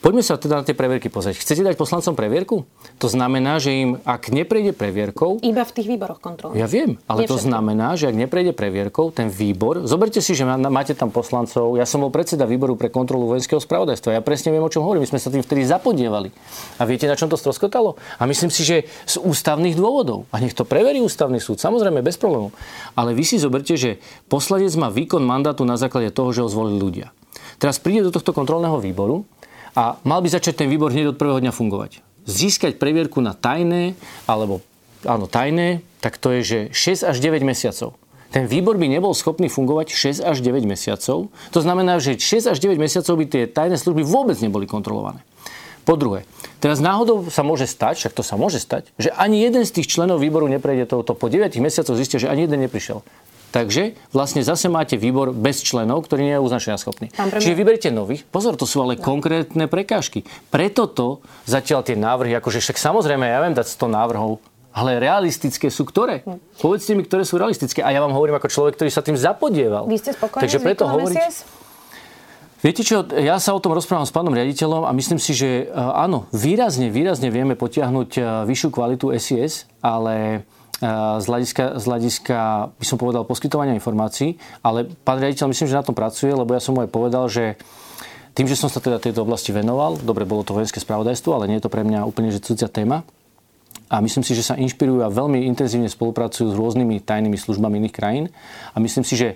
Poďme sa teda na tie previerky pozrieť. Chcete dať poslancom previerku? To znamená, že im, ak neprejde previerkou... Iba v tých výboroch kontroly. Ja viem, ale to znamená, že ak neprejde previerkou, ten výbor... Zoberte si, že máte tam poslancov. Ja som bol predseda výboru pre kontrolu vojenského spravodajstva. Ja presne viem, o čom hovorím. My sme sa tým vtedy zapodievali. A viete, na čom to stroskotalo? A myslím si, že z ústavných dôvodov. A nech to preverí ústavný súd. Samozrejme, bez problémov. Ale vy si zoberte, že poslanec má výkon mandátu na základe toho, že ho zvolili ľudia. Teraz príde do tohto kontrolného výboru a mal by začať ten výbor hneď od prvého dňa fungovať. Získať previerku na tajné, alebo áno, tajné, tak to je, že 6 až 9 mesiacov. Ten výbor by nebol schopný fungovať 6 až 9 mesiacov. To znamená, že 6 až 9 mesiacov by tie tajné služby vôbec neboli kontrolované. Po druhé, teraz náhodou sa môže stať, však to sa môže stať, že ani jeden z tých členov výboru neprejde touto. Po 9 mesiacoch zistia, že ani jeden neprišiel. Takže vlastne zase máte výbor bez členov, ktorý nie je uznačenia schopný. Čiže vyberiete nových. Pozor, to sú ale no. konkrétne prekážky. Preto to zatiaľ tie návrhy, akože však samozrejme, ja viem dať 100 návrhov, ale realistické sú ktoré? Hm. Povedzte mi, ktoré sú realistické. A ja vám hovorím ako človek, ktorý sa tým zapodieval. Vy ste spokojní Takže preto hovoriť... Viete čo, ja sa o tom rozprávam s pánom riaditeľom a myslím si, že e, áno, výrazne, výrazne vieme potiahnuť e, vyššiu kvalitu SIS, ale z hľadiska, z hľadiska, by som povedal, poskytovania informácií, ale pán riaditeľ myslím, že na tom pracuje, lebo ja som mu aj povedal, že tým, že som sa teda tejto oblasti venoval, dobre, bolo to vojenské spravodajstvo, ale nie je to pre mňa úplne že cudzia téma, a myslím si, že sa inšpirujú a veľmi intenzívne spolupracujú s rôznymi tajnými službami iných krajín. A myslím si, že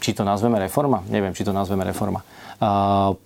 či to nazveme reforma, neviem, či to nazveme reforma,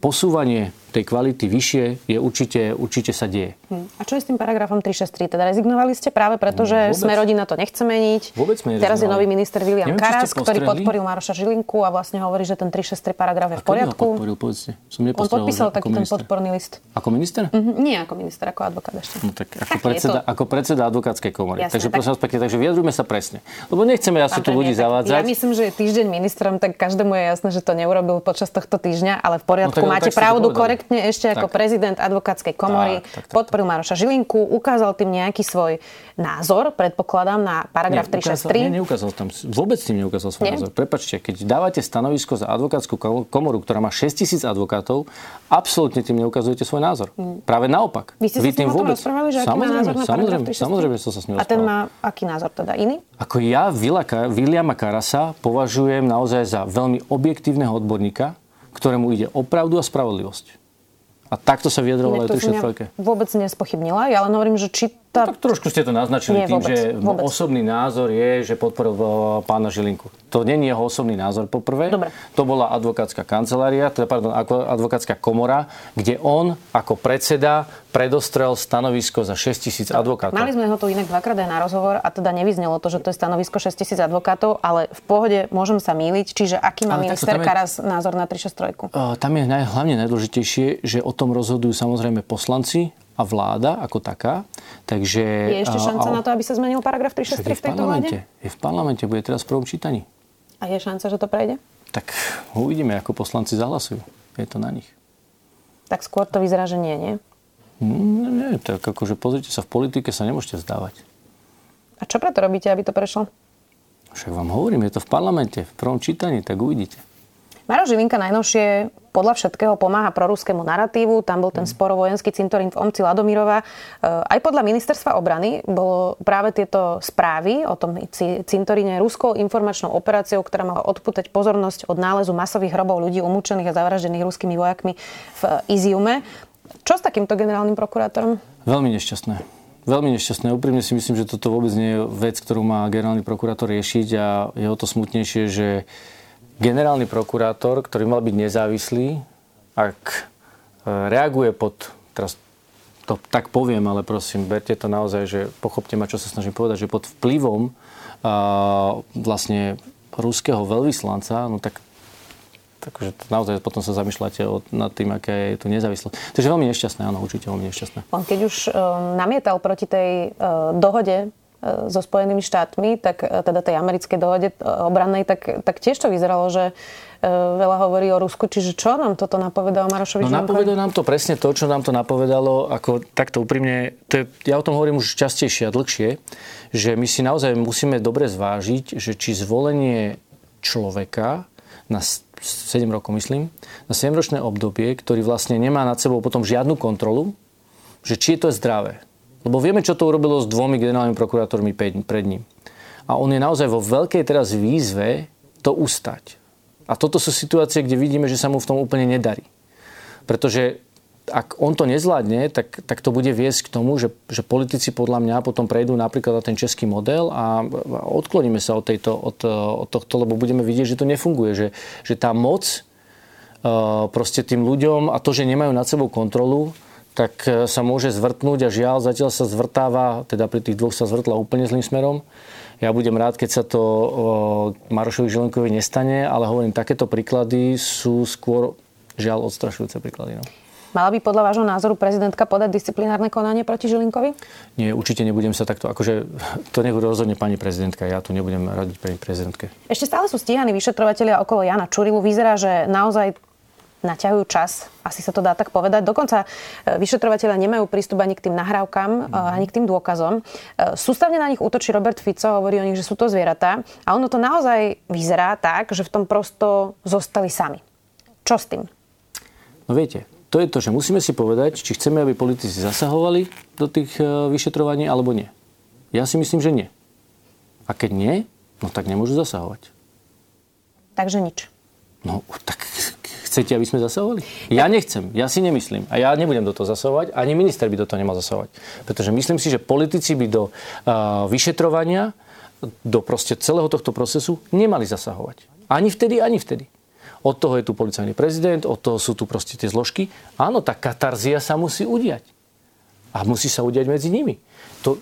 posúvanie tej kvality vyššie je určite, určite sa deje. Hm. A čo je s tým paragrafom 363? Teda rezignovali ste práve preto, že Vôbec. sme rodina to nechce meniť. Vôbec sme Teraz je nový minister William Neviem, Karas, ktorý podporil Maroša Žilinku a vlastne hovorí, že ten 363 paragraf je v poriadku. A podporil, povedzte. Som On podpísal taký ten podporný list. Ako minister? Mm-hmm, nie ako minister, ako advokát ešte. No tak ako, tak predseda, ako predseda advokátskej komory. Jasne, takže tak... prosím vás pekne, takže vyjadrujme sa presne. Lebo nechceme asi tu ľudí zavádzať. Ja myslím, že je týždeň ministrom, tak každému je jasné, že to neurobil počas tohto týždňa, ale v poriadku. No, Máte pravdu korektne ešte ako prezident advokátskej komory tak, tak, tak. podporil Maroša Žilinku, ukázal tým nejaký svoj názor, predpokladám, na paragraf nie, 363. Nie, neukázal tam, vôbec tým neukázal svoj nie? názor. Prepačte, keď dávate stanovisko za advokátsku komoru, ktorá má 6 tisíc advokátov, absolútne tým neukazujete svoj názor. Hmm. Práve naopak. Vy ste Vy sa tým vôbec... že samozrejme, má samozrejme, samozrejme, som sa s ním A ten má aký názor teda? Iný? Ako ja Williama Karasa považujem naozaj za veľmi objektívneho odborníka, ktorému ide o pravdu a spravodlivosť. A takto sa vyjadrovala aj Tušet Vôbec nespochybnila. Ja len hovorím, že či tá... No, tak trošku ste to naznačili Nie, tým, vôbec, že vôbec. osobný názor je, že podporil pána Žilinku. To není jeho osobný názor poprvé. Dobre. To bola advokátska kancelária, teda pardon, advokátska komora, kde on ako predseda predostrel stanovisko za 6 tisíc advokátov. Mali sme ho tu inak dvakrát aj na rozhovor a teda nevyznelo to, že to je stanovisko 6 tisíc advokátov, ale v pohode môžem sa míliť. Čiže aký má Ale takto, minister tam je- Karas názor na 363? Uh, Tam je naj, hlavne najdôležitejšie, že o tom rozhodujú samozrejme poslanci a vláda ako taká. Takže, Je ešte šanca a- na to, aby sa zmenil paragraf však 363 je v v tejto vláde? Je v parlamente, bude teraz v prvom čítaní. A je šanca, že to prejde? Tak uvidíme, ako poslanci zahlasujú. Je to na nich. Tak skôr to vyzerá, že nie, nie? No, nie, tak akože pozrite sa, v politike sa nemôžete vzdávať. A čo preto robíte, aby to prešlo? Však vám hovorím, je to v parlamente, v prvom čítaní, tak uvidíte. Maro Žilinka najnovšie podľa všetkého pomáha proruskému narratívu. Tam bol ten sporovojenský cintorín v Omci Ladomírova. E, Aj podľa ministerstva obrany bolo práve tieto správy o tom ci- cintoríne ruskou informačnou operáciou, ktorá mala odpútať pozornosť od nálezu masových hrobov ľudí umúčených a zavraždených ruskými vojakmi v Iziume. Čo s takýmto generálnym prokurátorom? Veľmi nešťastné. Veľmi nešťastné. Úprimne si myslím, že toto vôbec nie je vec, ktorú má generálny prokurátor riešiť a je o to smutnejšie, že generálny prokurátor, ktorý mal byť nezávislý, ak e, reaguje pod, teraz to tak poviem, ale prosím, berte to naozaj, že pochopte ma, čo sa snažím povedať, že pod vplyvom a, vlastne ruského veľvyslanca, no tak Takže naozaj potom sa zamýšľate nad tým, aká je tu nezávislosť. Takže veľmi nešťastné, áno, určite veľmi nešťastné. On keď už um, namietal proti tej uh, dohode uh, so Spojenými štátmi, tak uh, teda tej americkej dohode uh, obrannej, tak, tak tiež to vyzeralo, že veľa hovorí o Rusku. Čiže čo nám toto napovedalo Marošovi No napovedalo nám to presne to, čo nám to napovedalo, ako takto úprimne, to je, ja o tom hovorím už častejšie a dlhšie, že my si naozaj musíme dobre zvážiť, že či zvolenie človeka na s- 7 rokov, myslím, na 7-ročné obdobie, ktorý vlastne nemá nad sebou potom žiadnu kontrolu, že či je to zdravé. Lebo vieme, čo to urobilo s dvomi generálnymi prokurátormi pred ním. A on je naozaj vo veľkej teraz výzve to ustať. A toto sú situácie, kde vidíme, že sa mu v tom úplne nedarí. Pretože ak on to nezvládne, tak, tak to bude viesť k tomu, že, že politici podľa mňa potom prejdú napríklad na ten český model a odkloníme sa od, tejto, od, od tohto, lebo budeme vidieť, že to nefunguje. Že, že tá moc uh, proste tým ľuďom a to, že nemajú nad sebou kontrolu, tak uh, sa môže zvrtnúť a žiaľ, zatiaľ sa zvrtáva, teda pri tých dvoch sa zvrtla úplne zlým smerom. Ja budem rád, keď sa to uh, Marošovi Žilinkovi nestane, ale hovorím, takéto príklady sú skôr žiaľ odstrašujúce príklady. No. Mala by podľa vášho názoru prezidentka podať disciplinárne konanie proti Žilinkovi? Nie, určite nebudem sa takto, akože to nech rozhodne pani prezidentka, ja tu nebudem radiť pani prezidentke. Ešte stále sú stíhaní vyšetrovateľia okolo Jana Čurilu. Vyzerá, že naozaj naťahujú čas, asi sa to dá tak povedať. Dokonca e, vyšetrovateľia nemajú prístup ani k tým nahrávkam, mm. ani k tým dôkazom. E, Sústavne na nich útočí Robert Fico, hovorí o nich, že sú to zvieratá. A ono to naozaj vyzerá tak, že v tom prosto zostali sami. Čo s tým? No viete, to je to, že musíme si povedať, či chceme, aby politici zasahovali do tých e, vyšetrovaní, alebo nie. Ja si myslím, že nie. A keď nie, no tak nemôžu zasahovať. Takže nič. No, tak chcete, aby sme zasahovali? Ja nechcem, ja si nemyslím. A ja nebudem do toho zasahovať, ani minister by do toho nemal zasahovať. Pretože myslím si, že politici by do uh, vyšetrovania, do proste celého tohto procesu nemali zasahovať. Ani vtedy, ani vtedy. Od toho je tu policajný prezident, od toho sú tu proste tie zložky. Áno, tá katarzia sa musí udiať. A musí sa udiať medzi nimi. To,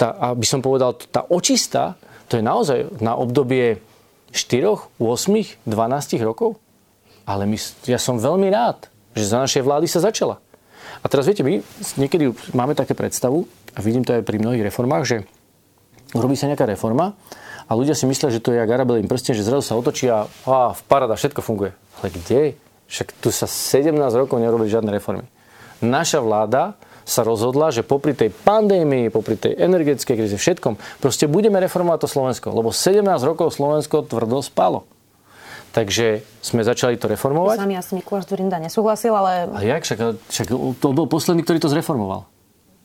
tá, aby som povedal, tá očista, to je naozaj na obdobie 4, 8, 12 rokov. Ale my, ja som veľmi rád, že za našej vlády sa začala. A teraz viete, my niekedy máme také predstavu, a vidím to aj pri mnohých reformách, že urobí sa nejaká reforma a ľudia si myslia, že to je jak Arabelým prsten, že zrazu sa otočí a, a v parada, všetko funguje. Ale kde? Však tu sa 17 rokov nerobili žiadne reformy. Naša vláda sa rozhodla, že popri tej pandémii, popri tej energetickej kríze, všetkom, proste budeme reformovať to Slovensko. Lebo 17 rokov Slovensko tvrdo spalo. Takže sme začali to S reformovať. nami asi Mikuláš Zurinda nesúhlasil, ale A jak? Však, však to bol posledný, ktorý to zreformoval.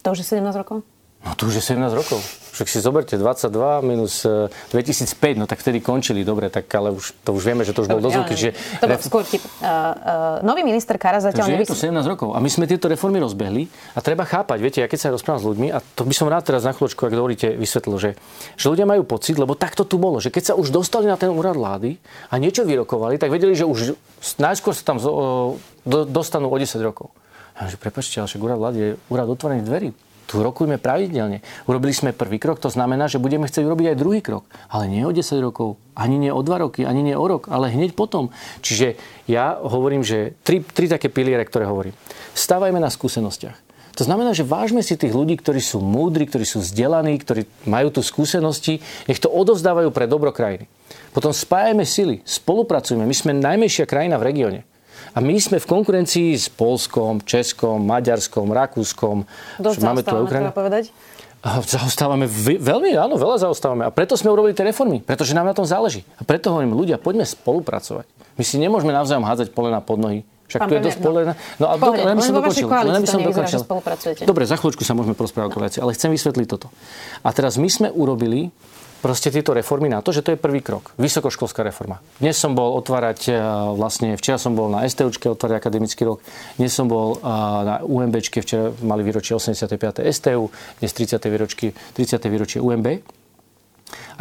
to už je 17 rokov. No to už je 17 rokov. Však si zoberte 22 minus 2005, e, no tak vtedy končili, dobre, tak ale už, to už vieme, že to už bol ja, že... To bol skôr tip. Uh, uh, nový minister Kara zatiaľ nevys... je to 17 rokov a my sme tieto reformy rozbehli a treba chápať, viete, ja keď sa rozprávam s ľuďmi, a to by som rád teraz na chvíľočku, ak dovolíte, vysvetlil, že, že ľudia majú pocit, lebo takto tu bolo, že keď sa už dostali na ten úrad vlády a niečo vyrokovali, tak vedeli, že už najskôr sa tam do, dostanú o 10 rokov. A že prepačte, ale však úrad vlády je úrad otvorených dverí. Tu rokujme pravidelne. Urobili sme prvý krok, to znamená, že budeme chcieť urobiť aj druhý krok. Ale nie o 10 rokov, ani nie o 2 roky, ani nie o rok, ale hneď potom. Čiže ja hovorím, že tri, tri také piliere, ktoré hovorím. Stávajme na skúsenostiach. To znamená, že vážme si tých ľudí, ktorí sú múdri, ktorí sú vzdelaní, ktorí majú tu skúsenosti, nech to odovzdávajú pre dobro krajiny. Potom spájame sily, spolupracujeme. My sme najmenšia krajina v regióne. A my sme v konkurencii s Polskom, Českom, Maďarskom, Rakúskom. Dosť máme tu Ukrajinu. povedať? Zaostávame veľmi, áno, veľa zaostávame. A preto sme urobili tie reformy, pretože nám na tom záleží. A preto hovorím, ľudia, poďme spolupracovať. My si nemôžeme navzájom hádzať polena pod nohy. Však tu je dosť polena. No, a do, len by som dokončil. Len by som dokončil. Dobre, za chvíľučku sa môžeme porozprávať o koalícii, ale chcem vysvetliť toto. A teraz my sme urobili proste tieto reformy na to, že to je prvý krok. Vysokoškolská reforma. Dnes som bol otvárať, e, vlastne včera som bol na STUčke otvárať akademický rok, dnes som bol e, na UMBčke, včera mali výročie 85. STU, dnes 30. výročky, 30. výročie UMB.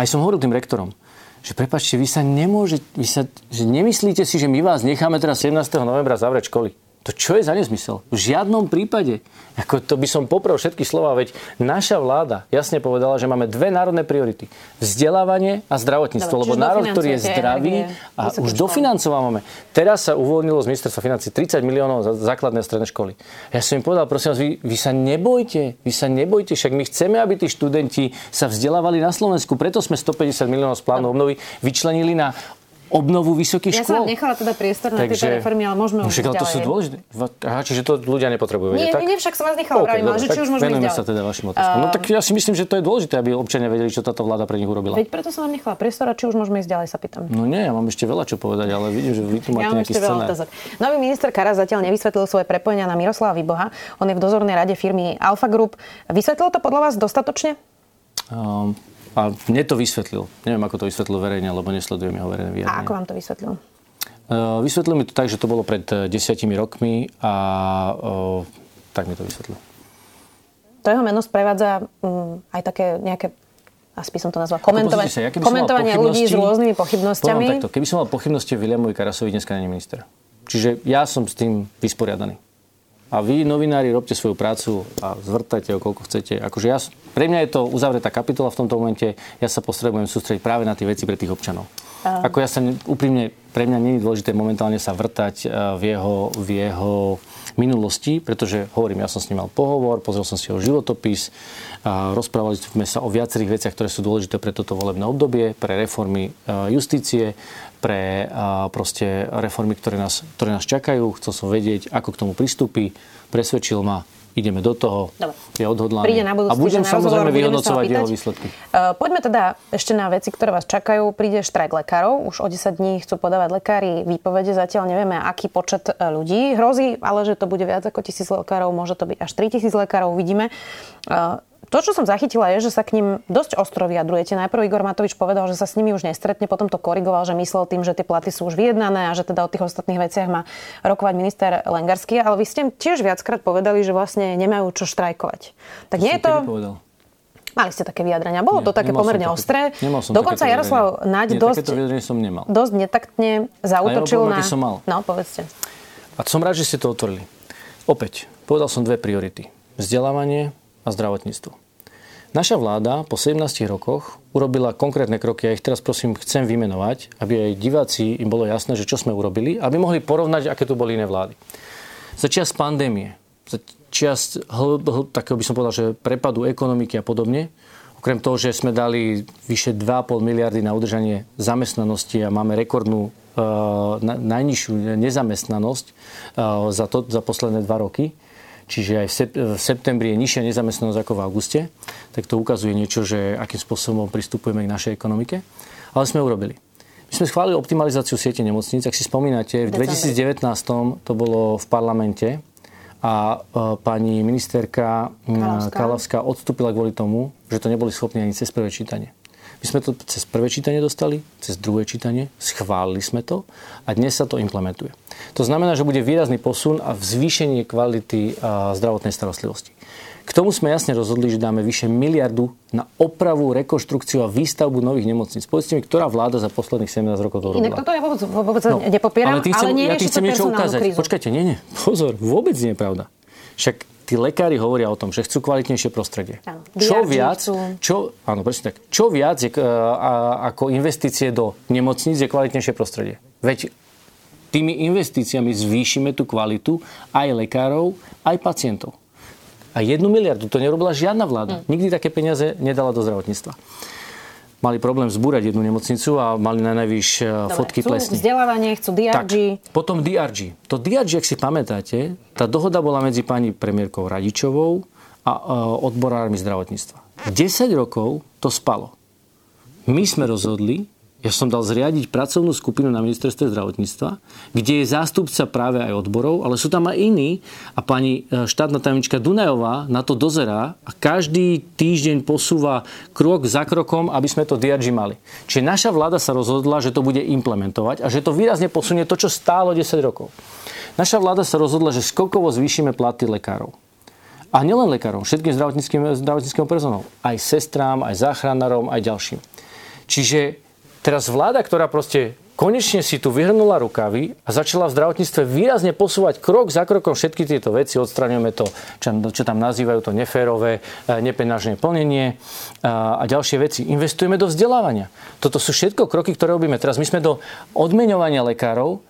Aj som hovoril tým rektorom, že prepačte, vy sa nemôžete, vy sa, že nemyslíte si, že my vás necháme teraz 17. novembra zavrieť školy. To čo je za nezmysel? V žiadnom prípade. Ako to by som poprel všetky slova, veď naša vláda jasne povedala, že máme dve národné priority. Vzdelávanie a zdravotníctvo. Dobre, lebo národ, ktorý je zdravý a už dofinancovávame. Teraz sa uvoľnilo z ministerstva financí 30 miliónov za základné stredné školy. Ja som im povedal, prosím vás, vy, vy sa nebojte, vy sa nebojte, však my chceme, aby tí študenti sa vzdelávali na Slovensku. Preto sme 150 miliónov z plánu obnovy vyčlenili na obnovu vysokých ja škôl. Ja som nechala teda priestor na tieto reformy, ale môžeme už to sú dôležité. Aha, čiže to ľudia nepotrebujú vedieť, nie, tak? Nie, však som vás nechala okay, ale že či už môžeme ísť sa teda vašim otázkom. Uh, no tak ja si myslím, že to je dôležité, aby občania vedeli, čo táto vláda pre nich urobila. Veď preto som vám nechala priestor a či už môžeme ísť ďalej, sa pýtam. No nie, ja mám ešte veľa čo povedať, ale vidím, že vy tu máte ja nejaký scenár. Nový minister Karas zatiaľ nevysvetlil svoje prepojenia na Miroslava Výboha. On je v dozornej rade firmy Alfa Group. Vysvetlilo to podľa vás dostatočne? Um, a mne to vysvetlil. Neviem, ako to vysvetlil verejne, lebo nesledujem jeho verejné vyjadrenie. A ako vám to vysvetlil? Uh, vysvetlil mi to tak, že to bolo pred eh, desiatimi rokmi a uh, tak mi to vysvetlil. To jeho meno sprevádza um, aj také nejaké by som to nazval, komentovanie, sa, ja komentovanie ľudí s rôznymi pochybnosťami. Takto, keby som mal pochybnosti o Williamovi Karasovi, dneska není minister. Čiže ja som s tým vysporiadaný. A vy, novinári, robte svoju prácu a zvrtajte ho, koľko chcete. Akože ja, pre mňa je to uzavretá kapitola v tomto momente. Ja sa potrebujem sústrediť práve na tie veci pre tých občanov. Ako ja sa úprimne, pre mňa je dôležité momentálne sa vrtať eh, v jeho, v jeho minulosti, pretože hovorím, ja som s ním mal pohovor, pozrel som si jeho životopis, a rozprávali sme sa o viacerých veciach, ktoré sú dôležité pre toto volebné obdobie, pre reformy eh, justície, pre proste reformy, ktoré nás, ktoré nás čakajú. Chcel som vedieť, ako k tomu pristúpi. Presvedčil ma, ideme do toho, Dobre. je odhodlaný. Príde na budúci, a budem samozrejme vyhodnocovať jeho výsledky. Uh, poďme teda ešte na veci, ktoré vás čakajú. Príde štrajk lekárov, už o 10 dní chcú podávať lekári výpovede, zatiaľ nevieme, aký počet e, ľudí. Hrozí, ale že to bude viac ako tisíc lekárov, môže to byť až 3000 lekárov, uvidíme. Uh, to, čo som zachytila, je, že sa k ním dosť ostro vyjadrujete. Najprv Igor Matovič povedal, že sa s nimi už nestretne, potom to korigoval, že myslel tým, že tie platy sú už vyjednané a že teda o tých ostatných veciach má rokovať minister Lengarský. Ale vy ste tiež viackrát povedali, že vlastne nemajú čo štrajkovať. Tak nie je to... Mali ste také vyjadrenia. Bolo Nie, to také pomerne také, ostré. Dokonca Jaroslav Naď dosť, som nemal. dosť netaktne zautočil na... som mal. No, povedzte. A som rád, že ste to otvorili. Opäť, povedal som dve priority. Vzdelávanie a zdravotníctvo. Naša vláda po 17 rokoch urobila konkrétne kroky, ja ich teraz prosím chcem vymenovať, aby aj diváci im bolo jasné, že čo sme urobili, aby mohli porovnať, aké tu boli iné vlády. Za čas pandémie, za čas hl, hl, takého by som povedal, že prepadu ekonomiky a podobne, okrem toho, že sme dali vyše 2,5 miliardy na udržanie zamestnanosti a máme rekordnú uh, najnižšiu nezamestnanosť uh, za, to, za posledné dva roky, čiže aj v septembri je nižšia nezamestnanosť ako v auguste, tak to ukazuje niečo, že akým spôsobom pristupujeme k našej ekonomike. Ale sme urobili. My sme schválili optimalizáciu siete nemocníc. Ak si spomínate, v 2019 to bolo v parlamente a e, pani ministerka Kalavská. Kalavská odstúpila kvôli tomu, že to neboli schopní ani cez prvé čítanie. My sme to cez prvé čítanie dostali, cez druhé čítanie, schválili sme to a dnes sa to implementuje. To znamená, že bude výrazný posun a zvýšenie kvality zdravotnej starostlivosti. K tomu sme jasne rozhodli, že dáme vyše miliardu na opravu, rekonštrukciu a výstavbu nových nemocníc. Povedzte mi, ktorá vláda za posledných 17 rokov to robila? Inak toto ja vôbec, vôbec no, nepopieram, ale, chcem, ale ja chcem niečo ukázať. Krízu. Počkajte, nie, nie, pozor, vôbec nie je pravda. Však tí lekári hovoria o tom, že chcú kvalitnejšie prostredie. Áno, čo viac, čo, áno, presne tak, čo viac je, a, ako investície do nemocníc je kvalitnejšie prostredie. Veď tými investíciami zvýšime tú kvalitu aj lekárov, aj pacientov. A jednu miliardu to nerobila žiadna vláda. Mm. Nikdy také peniaze nedala do zdravotníctva. Mali problém zbúrať jednu nemocnicu a mali na najvyš e, fotky chcú plesní. vzdelávanie, chcú DRG. Tak, potom DRG. To DRG, ak si pamätáte, tá dohoda bola medzi pani premiérkou Radičovou a uh, odborármi zdravotníctva. 10 rokov to spalo. My sme rozhodli, ja som dal zriadiť pracovnú skupinu na ministerstve zdravotníctva, kde je zástupca práve aj odborov, ale sú tam aj iní a pani e, štátna tajomnička Dunajová na to dozerá a každý týždeň posúva krok za krokom, aby sme to DRG mali. Čiže naša vláda sa rozhodla, že to bude implementovať a že to výrazne posunie to, čo stálo 10 rokov. Naša vláda sa rozhodla, že skokovo zvýšime platy lekárov. A nielen lekárom, všetkým zdravotníckým, zdravotníckým personálom. Aj sestrám, aj záchranárom, aj ďalším. Čiže Teraz vláda, ktorá proste konečne si tu vyhrnula rukavy a začala v zdravotníctve výrazne posúvať krok za krokom všetky tieto veci. Odstraňujeme to, čo, tam nazývajú to neférové, e, nepenážne plnenie a, a ďalšie veci. Investujeme do vzdelávania. Toto sú všetko kroky, ktoré robíme. Teraz my sme do odmeňovania lekárov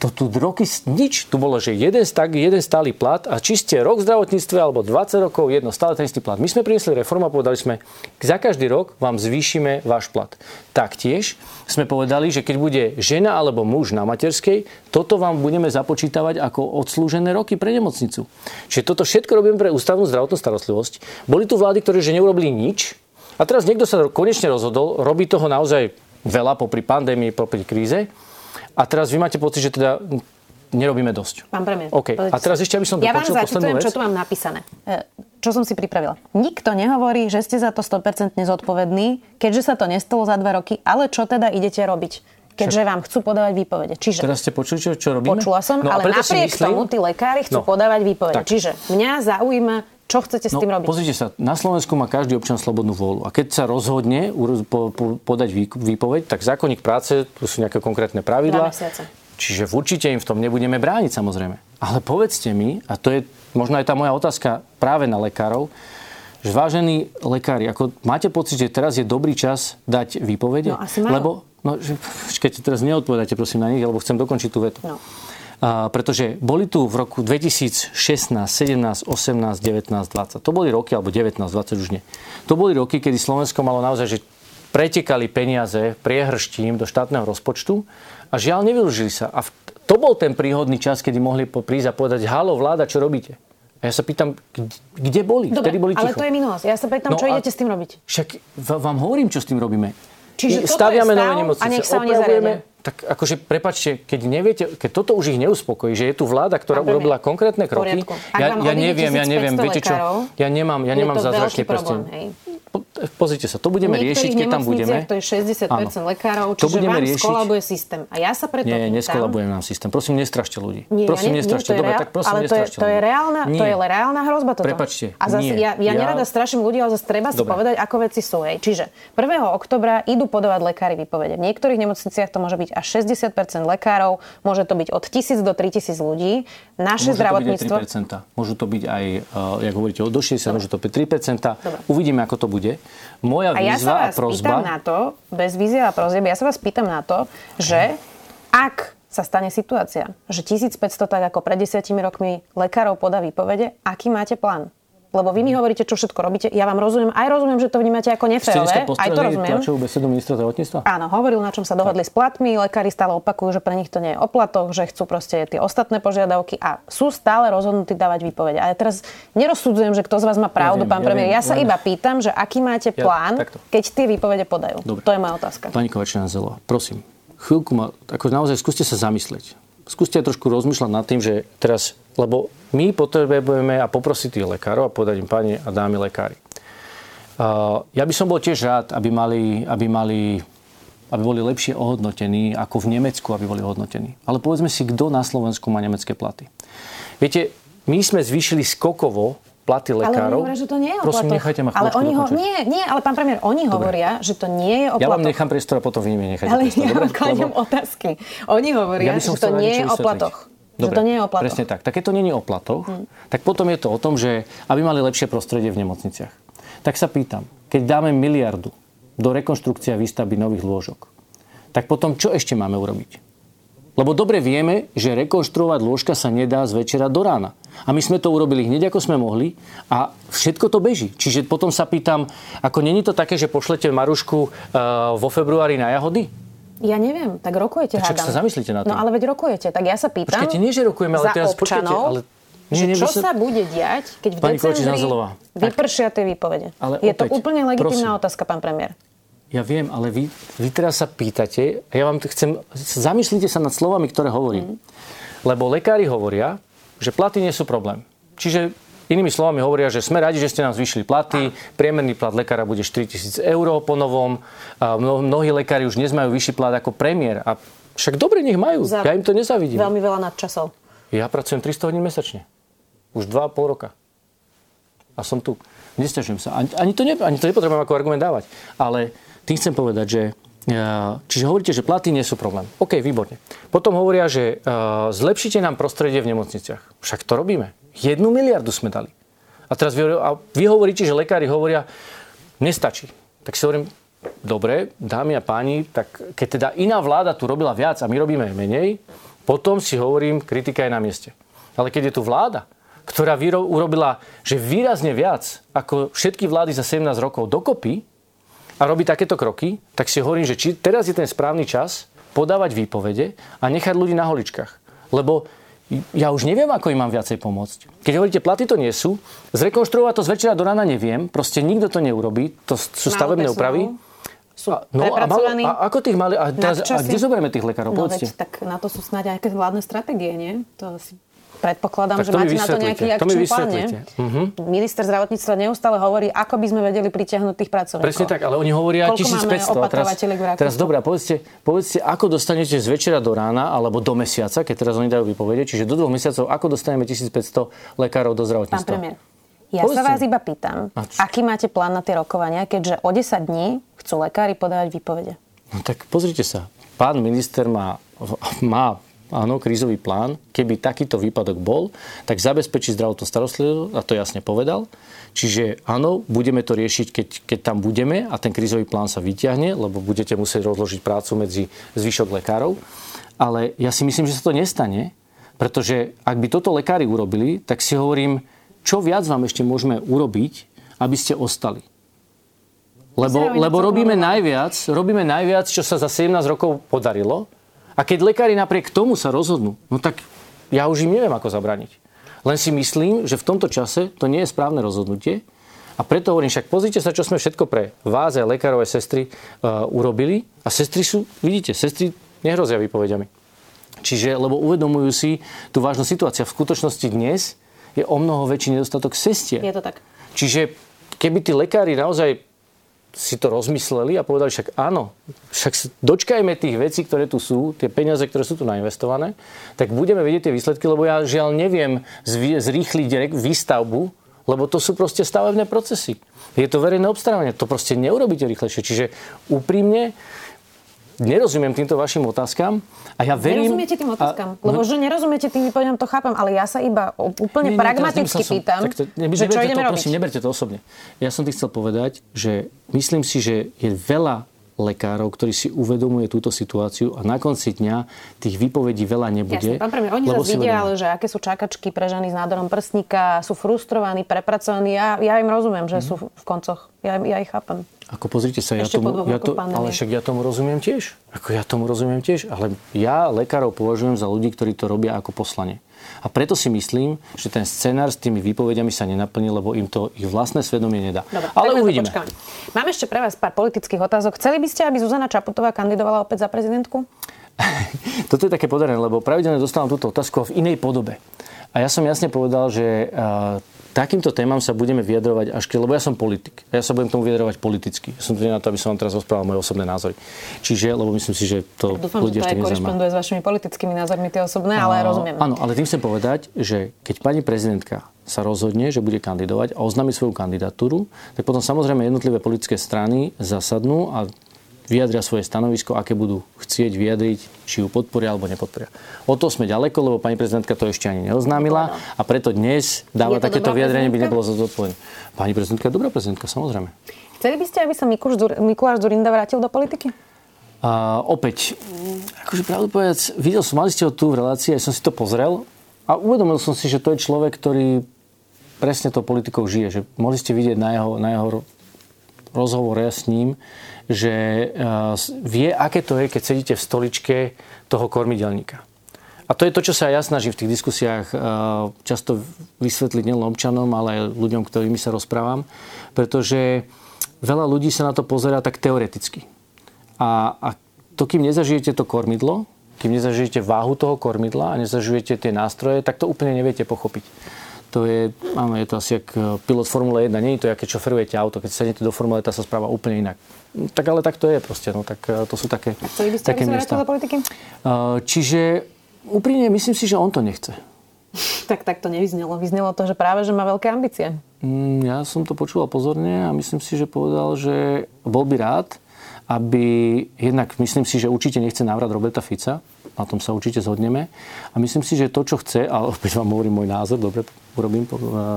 to tu roky nič. Tu bolo, že jeden, stag, jeden stály plat a či ste rok v zdravotníctve alebo 20 rokov, jedno stále ten istý plat. My sme priniesli reformu a povedali sme, za každý rok vám zvýšime váš plat. Taktiež sme povedali, že keď bude žena alebo muž na materskej, toto vám budeme započítavať ako odslúžené roky pre nemocnicu. Čiže toto všetko robíme pre ústavnú zdravotnú starostlivosť. Boli tu vlády, ktoré že neurobili nič a teraz niekto sa konečne rozhodol, robí toho naozaj veľa popri pandémii, popri kríze a teraz vy máte pocit, že teda nerobíme dosť. Pán premiér. OK. A teraz ešte, aby som ja poslednú vec. čo tu mám napísané. E, čo som si pripravila. Nikto nehovorí, že ste za to 100% zodpovední, keďže sa to nestalo za dva roky, ale čo teda idete robiť? keďže vám chcú podávať výpovede. Čiže, Teraz ste počuli, čo, čo robíme? Počula som, no, ale napriek myslím... tomu tí lekári chcú no, podávať výpovede. Tak. Čiže mňa zaujíma, čo chcete s no, tým robiť? Pozrite sa, na Slovensku má každý občan slobodnú vôľu. A keď sa rozhodne po, po, podať výpoveď, tak zákonník práce, tu sú nejaké konkrétne pravidlá. Čiže určite im v tom nebudeme brániť samozrejme. Ale povedzte mi, a to je možno aj tá moja otázka práve na lekárov, že vážení lekári, ako máte pocit, že teraz je dobrý čas dať výpovede? No, asi majú. Lebo, no, že, keď teraz neodpovedajte prosím na nich, lebo chcem dokončiť tú vetu. No pretože boli tu v roku 2016, 17, 18, 19, 20. To boli roky, alebo 19, 20 už nie. To boli roky, kedy Slovensko malo naozaj, že pretekali peniaze priehrštím do štátneho rozpočtu a žiaľ nevyužili sa. A to bol ten príhodný čas, kedy mohli prísť a povedať, halo vláda, čo robíte? A ja sa pýtam, kde boli? Dobre, Vtedy boli ticho. ale to je minulosť. Ja sa pýtam, no čo idete s tým robiť? Však vám hovorím, čo s tým robíme. Čiže staviame nové nemocnice, a nech sa opravujeme, tak akože, prepačte, keď neviete, keď toto už ich neuspokojí, že je tu vláda, ktorá urobila konkrétne kroky, ja, ja neviem, ja neviem, viete čo, ja nemám, ja nemám zázračný prsten pozrite sa, to budeme riešiť, keď tam budeme. to je 60% Áno. lekárov, čiže to budeme vám riešiť. skolabuje systém. A ja sa preto Nie, neskolabuje nám systém. Prosím, nestrašte ľudí. Nie, prosím, nie, nestrašte. Dobre, tak prosím, ale to je, to je, reálna, nie. to je reálna hrozba toto. Prepačte, A zase, nie. ja, ja, ja nerada straším ľudí, ale zase treba si povedať, ako veci sú. Hej. Čiže 1. oktobra idú podávať lekári výpovede. V niektorých nemocniciach to môže byť až 60% lekárov, môže to byť od 1000 do 3000 ľudí. Naše zdravotníctvo... Môžu to byť aj, uh, jak hovoríte, od do 60, môže to byť 3%. Uvidíme, ako to bude moja a, ja sa vás a prozba... pýtam na to, bez výzvy a prozby, ja sa vás pýtam na to, že ak sa stane situácia, že 1500 tak ako pred desiatimi rokmi lekárov podá výpovede, aký máte plán? Lebo vy mi hovoríte, čo všetko robíte. Ja vám rozumiem, aj rozumiem, že to vnímate ako neférové. Aj to rozumiem. tlačovú besedu ministra zdravotníctva? Áno, hovoril, na čom sa dohodli tak. s platmi. Lekári stále opakujú, že pre nich to nie je oplatok, že chcú proste tie ostatné požiadavky a sú stále rozhodnutí dávať výpovede. A ja teraz nerozsudzujem, že kto z vás má pravdu, ja pán ja premiér. Ja sa iba pýtam, že aký máte plán, ja, keď tie výpovede podajú. Dobre. To je moja otázka. Pani Kovačná Zelová, prosím, chvíľku ma, ako naozaj skúste sa zamyslieť. Skúste trošku rozmýšľať nad tým, že teraz lebo my potrebujeme a poprosiť tých lekárov a povedať im, pani a dámy lekári. ja by som bol tiež rád, aby mali, aby mali aby boli lepšie ohodnotení ako v Nemecku, aby boli ohodnotení. Ale povedzme si, kto na Slovensku má nemecké platy. Viete, my sme zvýšili skokovo platy lekárov. Ale oni hovoria, že to nie je o Prosím, platoch. nechajte ma Ale oni ho, nie, nie, ale pán premiér, oni Dobre. hovoria, že to nie je o Ja platoch. vám nechám priestor a potom vy mi nechajte Ale priestor. ja vám kladiem Lebo- otázky. Oni hovoria, Ja že to nie je o platoch. Že Dobre, to nie je o platoch. Presne tak. Tak keď to nie je o platoch, hmm. tak potom je to o tom, že aby mali lepšie prostredie v nemocniciach. Tak sa pýtam, keď dáme miliardu do rekonštrukcie a výstavby nových lôžok, tak potom čo ešte máme urobiť? Lebo dobre vieme, že rekonštruovať lôžka sa nedá z večera do rána. A my sme to urobili hneď, ako sme mohli a všetko to beží. Čiže potom sa pýtam, ako není to také, že pošlete Marušku uh, vo februári na jahody? Ja neviem, tak rokujete, Tak hádam. sa zamyslite nad tým. No ale veď rokujete, tak ja sa pýtam Počkajte, nie, že rokujeme, ale za teraz počkajte, ale- Nie, nie, čo sa- bude diať, keď v Pani decembri vypršia tie výpovede. Ale Je to opäť, úplne legitimná prosím. otázka, pán premiér. Ja viem, ale vy, vy teraz sa pýtate, ja vám chcem, zamyslite sa nad slovami, ktoré hovorím. Lebo lekári hovoria, že platy nie sú problém. Čiže inými slovami hovoria, že sme radi, že ste nám zvýšili platy, priemerný plat lekára bude 4000 eur po novom, a mno- mnohí lekári už dnes majú vyšší plat ako premiér. A však dobre, nech majú, Za ja im to nezavidím. Veľmi veľa nadčasov. Ja pracujem 300 hodín mesačne. Už 2,5 roka. A som tu. Nesťažujem sa. Ani, ani, to ne, ani to nepotrebujem ako argument dávať. Ale tým chcem povedať, že uh, Čiže hovoríte, že platy nie sú problém. OK, výborne. Potom hovoria, že uh, zlepšite nám prostredie v nemocniciach. Však to robíme. Jednu miliardu sme dali. A teraz vy, a vy hovoríte, že lekári hovoria, nestačí. Tak si hovorím, dobre, dámy a páni, tak keď teda iná vláda tu robila viac a my robíme menej, potom si hovorím, kritika je na mieste. Ale keď je tu vláda, ktorá urobila, že výrazne viac ako všetky vlády za 17 rokov dokopy a robí takéto kroky, tak si hovorím, že či teraz je ten správny čas podávať výpovede a nechať ľudí na holičkách. Lebo ja už neviem, ako im mám viacej pomôcť. Keď hovoríte, platy to nie sú, zrekonštruovať to z večera do rána neviem, proste nikto to neurobí, to sú stavebné úpravy. Sú A, no, a, malo, a ako tých mali, a, a nadčasy. kde zoberieme tých lekárov? No veď, tak na to sú snáď nejaké vládne stratégie, nie? To si predpokladám, Tak že máte na to nejaký akčný plán. Mhm. Minister zdravotníctva neustále hovorí, ako by sme vedeli pritiahnuť tých pracovníkov. Presne tak, ale oni hovoria Koľko máme 1500. A teraz, teraz dobré, a povedzte, povedzte, ako dostanete z večera do rána alebo do mesiaca, keď teraz oni dajú vypovede, čiže do dvoch mesiacov, ako dostaneme 1500 lekárov do Pán zdravotníctva? premiér, ja Povedzte. sa vás iba pýtam, aký máte plán na tie rokovania, keďže o 10 dní chcú lekári podávať výpovede. No tak pozrite sa. Pán minister má, má áno, krízový plán. Keby takýto výpadok bol, tak zabezpečí zdravotnú starostlivosť, a to jasne povedal. Čiže áno, budeme to riešiť, keď, keď tam budeme a ten krízový plán sa vyťahne, lebo budete musieť rozložiť prácu medzi zvyšok lekárov. Ale ja si myslím, že sa to nestane, pretože ak by toto lekári urobili, tak si hovorím, čo viac vám ešte môžeme urobiť, aby ste ostali. Lebo, lebo robíme najviac, robíme najviac, čo sa za 17 rokov podarilo. A keď lekári napriek tomu sa rozhodnú, no tak ja už im neviem, ako zabraniť. Len si myslím, že v tomto čase to nie je správne rozhodnutie. A preto hovorím, však pozrite sa, čo sme všetko pre vás a lekárov a sestry uh, urobili. A sestry sú, vidíte, sestry nehrozia výpovediami. Čiže, lebo uvedomujú si tú vážnu situáciu. V skutočnosti dnes je o mnoho väčší nedostatok sestier. Je to tak. Čiže keby tí lekári naozaj si to rozmysleli a povedali, však áno, však dočkajme tých vecí, ktoré tu sú, tie peniaze, ktoré sú tu nainvestované, tak budeme vedieť tie výsledky, lebo ja žiaľ neviem zrýchliť výstavbu, lebo to sú proste stavebné procesy. Je to verejné obstarávanie, to proste neurobíte rýchlejšie. Čiže úprimne nerozumiem týmto vašim otázkam a ja verím... Nerozumiete tým otázkam? A, Lebo že nerozumiete tým výpovediam, to chápem, ale ja sa iba úplne Nie, nie, pragmaticky som- pýtam, tak to, ne, že čo neberte ideme to, robiť. prosím, neberte to osobne. Ja som ti chcel povedať, že myslím si, že je veľa lekárov, ktorí si uvedomuje túto situáciu a na konci dňa tých výpovedí veľa nebude. Jasne, pán premiér, oni zase vidia, ale že aké sú čakačky pre ženy s nádorom prstníka, sú frustrovaní, prepracovaní. Ja, ja im rozumiem, že sú v koncoch. Ja, ja ich chápem. Ako pozrite sa, ja Ešte tomu, ja to, pandémie. ale však ja tomu rozumiem tiež. Ako ja tomu rozumiem tiež. Ale ja lekárov považujem za ľudí, ktorí to robia ako poslanie. A preto si myslím, že ten scenár s tými výpovediami sa nenaplní, lebo im to ich vlastné svedomie nedá. Dobre, ale uvidíme. počkáme. Mám ešte pre vás pár politických otázok. Chceli by ste, aby Zuzana Čaputová kandidovala opäť za prezidentku? Toto je také podarené, lebo pravidelne dostávam túto otázku v inej podobe. A ja som jasne povedal, že uh, takýmto témam sa budeme vyjadrovať až keď, lebo ja som politik. Ja sa budem tomu vyjadrovať politicky. Ja som tu na to, aby som vám teraz rozprával moje osobné názory. Čiže, lebo myslím si, že to Dúfam, ľudia že to aj korešponduje s vašimi politickými názormi, tie osobné, ale rozumiem. Áno, ale tým chcem povedať, že keď pani prezidentka sa rozhodne, že bude kandidovať a oznámi svoju kandidatúru, tak potom samozrejme jednotlivé politické strany zasadnú a vyjadria svoje stanovisko, aké budú chcieť vyjadriť, či ju podporia alebo nepodporia. O to sme ďaleko, lebo pani prezidentka to ešte ani neoznámila a preto dnes dáva takéto vyjadrenie, by nebolo zodpovedné. Pani prezidentka je dobrá prezidentka, samozrejme. Chceli by ste, aby sa Mikuláš Zurinda vrátil do politiky? A opäť, akože pravdu povedať, videl som, mali ste ho tu v relácii, aj som si to pozrel a uvedomil som si, že to je človek, ktorý presne to politikou žije. Že mohli ste vidieť na jeho, na jeho rozhovore s ním, že uh, vie, aké to je, keď sedíte v stoličke toho kormidelníka. A to je to, čo sa ja snažím v tých diskusiách uh, často vysvetliť nielen občanom, ale aj ľuďom, ktorými sa rozprávam. Pretože veľa ľudí sa na to pozerá tak teoreticky. A, a to, kým nezažijete to kormidlo, kým nezažijete váhu toho kormidla a nezažijete tie nástroje, tak to úplne neviete pochopiť. To je, áno, je to asi ako pilot Formule 1. Nie je to, keď šoferujete auto. Keď sednete do Formule, tá sa správa úplne inak. Tak ale tak to je proste. No, tak e, to sú také, Chceli by ste, také miesta. do politiky? Uh, čiže úprimne myslím si, že on to nechce. Tak, tak to nevyznelo. Vyznelo to, že práve, že má veľké ambície. Mm, ja som to počúval pozorne a myslím si, že povedal, že bol by rád, aby jednak myslím si, že určite nechce návrat Roberta Fica, na tom sa určite zhodneme. A myslím si, že to, čo chce, a opäť vám hovorím môj názor, dobre, urobím e,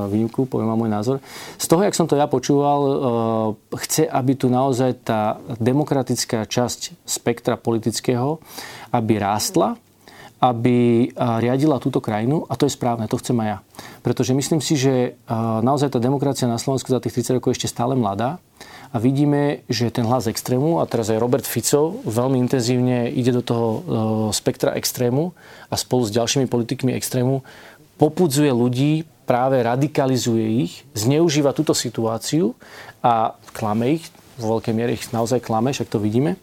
výnimku, poviem vám môj názor. Z toho, jak som to ja počúval, e, chce, aby tu naozaj tá demokratická časť spektra politického, aby rástla, aby e, riadila túto krajinu a to je správne, to chcem aj ja. Pretože myslím si, že naozaj tá demokracia na Slovensku za tých 30 rokov je ešte stále mladá a vidíme, že ten hlas extrému, a teraz aj Robert Fico veľmi intenzívne ide do toho e, spektra extrému a spolu s ďalšími politikmi extrému popudzuje ľudí, práve radikalizuje ich, zneužíva túto situáciu a klame ich, vo veľkej miere ich naozaj klame, však to vidíme,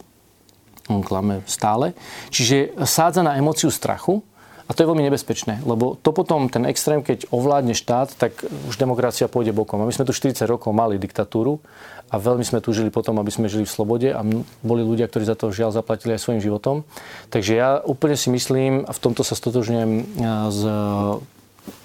on klame stále. Čiže sádza na emóciu strachu, a to je veľmi nebezpečné, lebo to potom, ten extrém, keď ovládne štát, tak už demokracia pôjde bokom. A my sme tu 40 rokov mali diktatúru a veľmi sme tu žili potom, aby sme žili v slobode a boli ľudia, ktorí za to žiaľ zaplatili aj svojim životom. Takže ja úplne si myslím, a v tomto sa stotožňujem e, s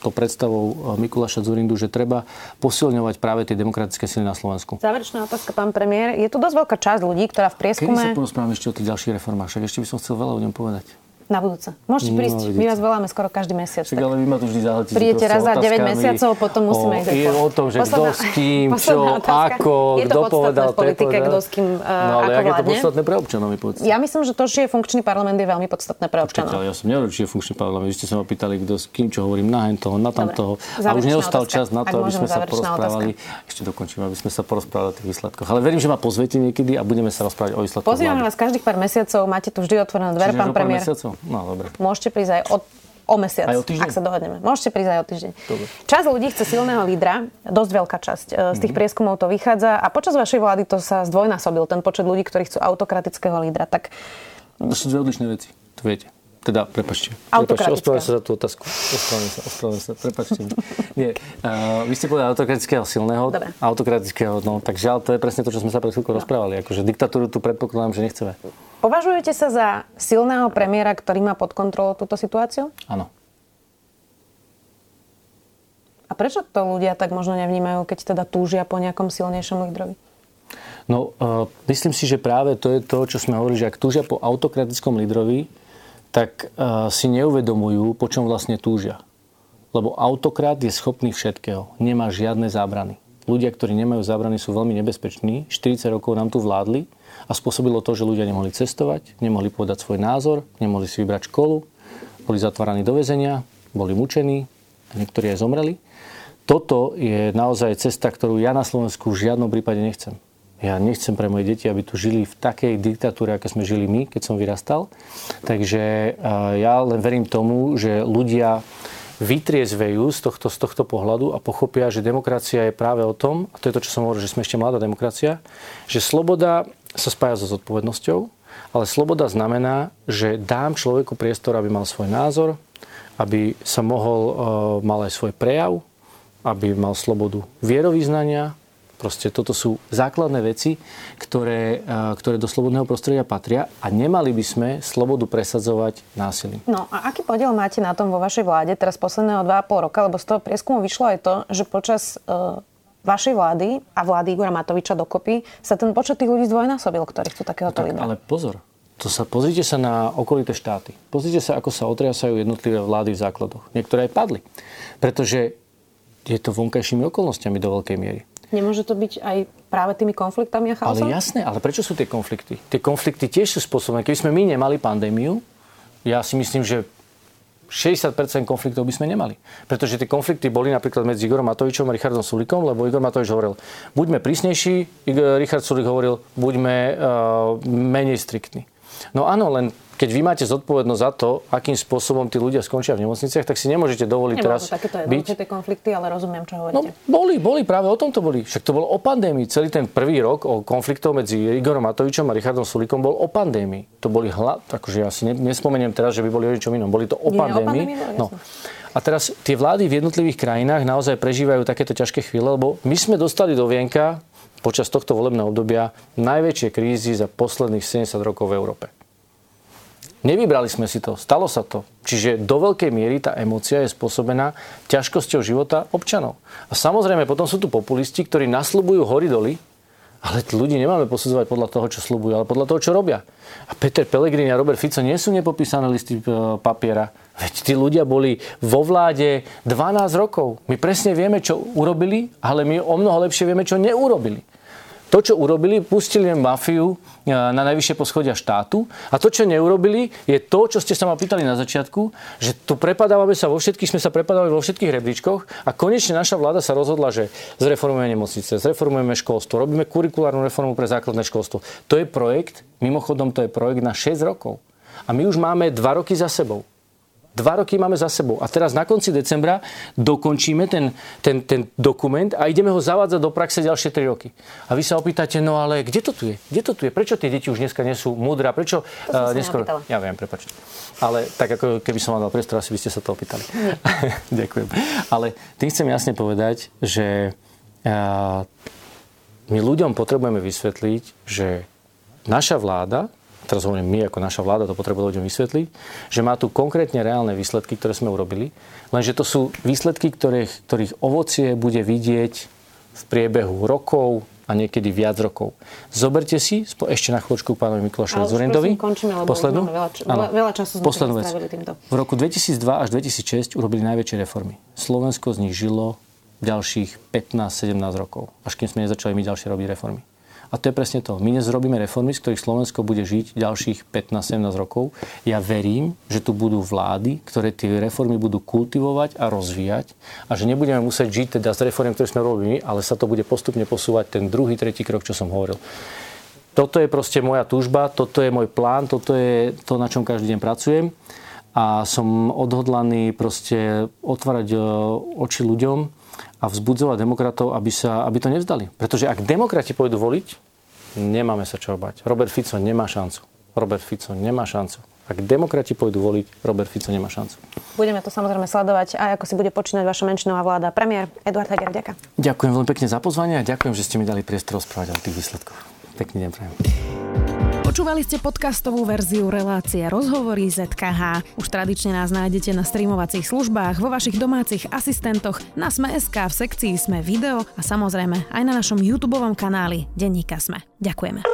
to predstavou e, Mikuláša Zurindu, že treba posilňovať práve tie demokratické sily na Slovensku. Záverečná otázka, pán premiér. Je tu dosť veľká časť ľudí, ktorá v prieskume... Kedy sa porozprávame ešte o tých ďalších reformách? Však ešte by som chcel veľa o ňom povedať. Na budúce. Môžete no, prísť, no, my vás voláme skoro každý mesiac. Však, ale vy ma tu vždy zahltíte. Prídete raz za 9 mesiacov, potom musíme ísť o, o tom, že kto s kým, čo, ako, kto povedal. Je to politike, kto s kým, no, ale ako je to podstatné pre občanov, povedzte. Ja myslím, že to, že je funkčný parlament, je veľmi podstatné pre občanov. Počkajte, ja som nehovoril, či je funkčný parlament. Vy ste sa ma pýtali, kto s kým, čo hovorím na hen toho, na tamtoho. A už neostal čas na to, aby sme sa porozprávali. Ešte dokončím, aby sme sa porozprávali o tých výsledkoch. Ale verím, že ma pozviete niekedy a budeme sa rozprávať o výsledkoch. Pozývame vás každých pár mesiacov, máte tu vždy otvorené dvere, pán premiér. No, dobre môžete prísť aj o, o mesiac, aj o týždeň? ak sa dohodneme. Môžete prísť aj o týždeň. Dobre. Časť ľudí chce silného lídra, dosť veľká časť. E, z tých mm-hmm. prieskumov to vychádza a počas vašej vlády to sa zdvojnásobil, ten počet ľudí, ktorí chcú autokratického lídra. Tak... To sú dve odlišné veci, to viete. Teda, prepačte. Ospravedlňujem sa za tú otázku. Ospravedlňujem sa, ospravedlňujem sa, prepačte. Nie, uh, vy ste povedali autokratického silného, Dobre. autokratického, no tak žiaľ, to je presne to, čo sme sa pred chvíľkou no. rozprávali. Akože diktatúru tu predpokladám, že nechceme. Považujete sa za silného premiéra, ktorý má pod kontrolou túto situáciu? Áno. A prečo to ľudia tak možno nevnímajú, keď teda túžia po nejakom silnejšom lídrovi? No, uh, myslím si, že práve to je to, čo sme hovorili, že ak túžia po autokratickom lídrovi, tak uh, si neuvedomujú, po čom vlastne túžia. Lebo autokrat je schopný všetkého. Nemá žiadne zábrany. Ľudia, ktorí nemajú zábrany, sú veľmi nebezpeční. 40 rokov nám tu vládli a spôsobilo to, že ľudia nemohli cestovať, nemohli povedať svoj názor, nemohli si vybrať školu, boli zatváraní do väzenia, boli mučení a niektorí aj zomreli. Toto je naozaj cesta, ktorú ja na Slovensku v žiadnom prípade nechcem. Ja nechcem pre moje deti, aby tu žili v takej diktatúre, aké sme žili my, keď som vyrastal. Takže ja len verím tomu, že ľudia vytriezvejú z tohto, z tohto pohľadu a pochopia, že demokracia je práve o tom, a to je to, čo som hovoril, že sme ešte mladá demokracia, že sloboda sa spája so zodpovednosťou, ale sloboda znamená, že dám človeku priestor, aby mal svoj názor, aby sa mohol, uh, mal aj svoj prejav, aby mal slobodu vierovýznania, Proste toto sú základné veci, ktoré, ktoré do slobodného prostredia patria a nemali by sme slobodu presadzovať násilím. No a aký podiel máte na tom vo vašej vláde teraz posledného 2,5 roka? Lebo z toho prieskumu vyšlo aj to, že počas uh, vašej vlády a vlády Igora Matoviča dokopy sa ten počet tých ľudí zdvojnásobil, ktorí chcú takéhoto no tak, Ale pozor, to sa, pozrite sa na okolité štáty. Pozrite sa, ako sa otriasajú jednotlivé vlády v základoch. Niektoré aj padli. Pretože je to vonkajšími okolnostiami do veľkej miery. Nemôže to byť aj práve tými konfliktami a chaosom? Ale jasné, ale prečo sú tie konflikty? Tie konflikty tiež sú spôsobené. Keby sme my nemali pandémiu, ja si myslím, že 60% konfliktov by sme nemali. Pretože tie konflikty boli napríklad medzi Igorom Matovičom a Richardom Sulikom, lebo Igor Matovič hovoril, buďme prísnejší, Richard Sulik hovoril, buďme uh, menej striktní. No áno, len keď vy máte zodpovednosť za to, akým spôsobom tí ľudia skončia v nemocniciach, tak si nemôžete dovoliť Nebolo teraz takéto byť... tie konflikty, ale rozumiem, čo hovoríte. No, boli, boli, práve o tom to boli. Však to bolo o pandémii. Celý ten prvý rok o konfliktov medzi Igorom Matovičom a Richardom Sulikom bol o pandémii. To boli hla... akože ja si nespomeniem teraz, že by boli o ničom inom. Boli to o Nie, pandémii. O pandémii no. A teraz tie vlády v jednotlivých krajinách naozaj prežívajú takéto ťažké chvíle, lebo my sme dostali do vienka počas tohto volebného obdobia najväčšie krízy za posledných 70 rokov v Európe. Nevybrali sme si to, stalo sa to. Čiže do veľkej miery tá emócia je spôsobená ťažkosťou života občanov. A samozrejme potom sú tu populisti, ktorí nasľubujú hory doly, ale ľudí nemáme posudzovať podľa toho, čo slúbujú, ale podľa toho, čo robia. A Peter Pellegrini a Robert Fico nie sú nepopísané listy e, papiera. Veď tí ľudia boli vo vláde 12 rokov. My presne vieme, čo urobili, ale my o mnoho lepšie vieme, čo neurobili. To, čo urobili, pustili mafiu e, na najvyššie poschodia štátu a to, čo neurobili, je to, čo ste sa ma pýtali na začiatku, že tu prepadávame sa vo všetkých, sme sa prepadávali vo všetkých rebríčkoch a konečne naša vláda sa rozhodla, že zreformujeme nemocnice, zreformujeme školstvo, robíme kurikulárnu reformu pre základné školstvo. To je projekt, mimochodom to je projekt na 6 rokov. A my už máme 2 roky za sebou. Dva roky máme za sebou. A teraz na konci decembra dokončíme ten, ten, ten dokument a ideme ho zavádzať do praxe ďalšie 3 roky. A vy sa opýtate, no ale kde to tu je? Kde to tu je? Prečo tie deti už dneska nie sú múdre? Prečo uh, neskôr... Ja viem, prepačte. Ale tak ako keby som vám dal priestor, asi by ste sa to opýtali. Ďakujem. Ale tým chcem jasne povedať, že uh, my ľuďom potrebujeme vysvetliť, že naša vláda teraz hovorím my ako naša vláda, to potrebuje ľuďom vysvetliť, že má tu konkrétne reálne výsledky, ktoré sme urobili, lenže to sú výsledky, ktorých, ktorých ovocie bude vidieť v priebehu rokov a niekedy viac rokov. Zoberte si, ešte na chvíľočku k pánovi Mikulášovi Zurindovi. poslednú, veľa, č- áno, veľa času sme poslednú vec. týmto. V roku 2002 až 2006 urobili najväčšie reformy. Slovensko z nich žilo ďalších 15-17 rokov, až kým sme nezačali my ďalšie robiť reformy. A to je presne to. My dnes robíme reformy, z ktorých Slovensko bude žiť ďalších 15-17 rokov. Ja verím, že tu budú vlády, ktoré tie reformy budú kultivovať a rozvíjať a že nebudeme musieť žiť teda z reformy, ktoré sme robili, ale sa to bude postupne posúvať ten druhý, tretí krok, čo som hovoril. Toto je proste moja túžba, toto je môj plán, toto je to, na čom každý deň pracujem a som odhodlaný proste otvárať e, oči ľuďom a vzbudzovať demokratov, aby, sa, aby to nevzdali. Pretože ak demokrati pôjdu voliť, nemáme sa čo bať. Robert Fico nemá šancu. Robert Fico nemá šancu. Ak demokrati pôjdu voliť, Robert Fico nemá šancu. Budeme to samozrejme sledovať a ako si bude počínať vaša menšinová vláda. Premiér Eduard Heger, ďakujem. Ďakujem veľmi pekne za pozvanie a ďakujem, že ste mi dali priestor rozprávať o tých výsledkoch. Pekný deň prajem. Počúvali ste podcastovú verziu relácie Rozhovory ZKH. Už tradične nás nájdete na streamovacích službách, vo vašich domácich asistentoch, na Sme.sk, v sekcii Sme video a samozrejme aj na našom YouTube kanáli Denníka Sme. Ďakujeme.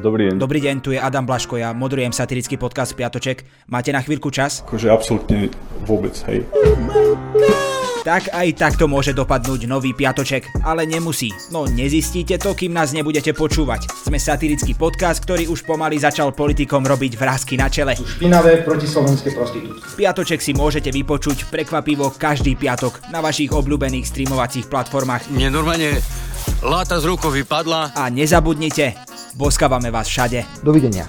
Dobrý deň. Dobrý deň, tu je Adam Blaško, ja moderujem satirický podcast Piatoček. Máte na chvíľku čas? Akože absolútne vôbec, hej. Oh tak aj takto môže dopadnúť nový piatoček, ale nemusí. No nezistíte to, kým nás nebudete počúvať. Sme satirický podcast, ktorý už pomaly začal politikom robiť vrázky na čele. Špinavé protislovenské prostitútky. Piatoček si môžete vypočuť prekvapivo každý piatok na vašich obľúbených streamovacích platformách. Mne normálne láta z rukou vypadla. A nezabudnite, boskávame vás všade. Dovidenia.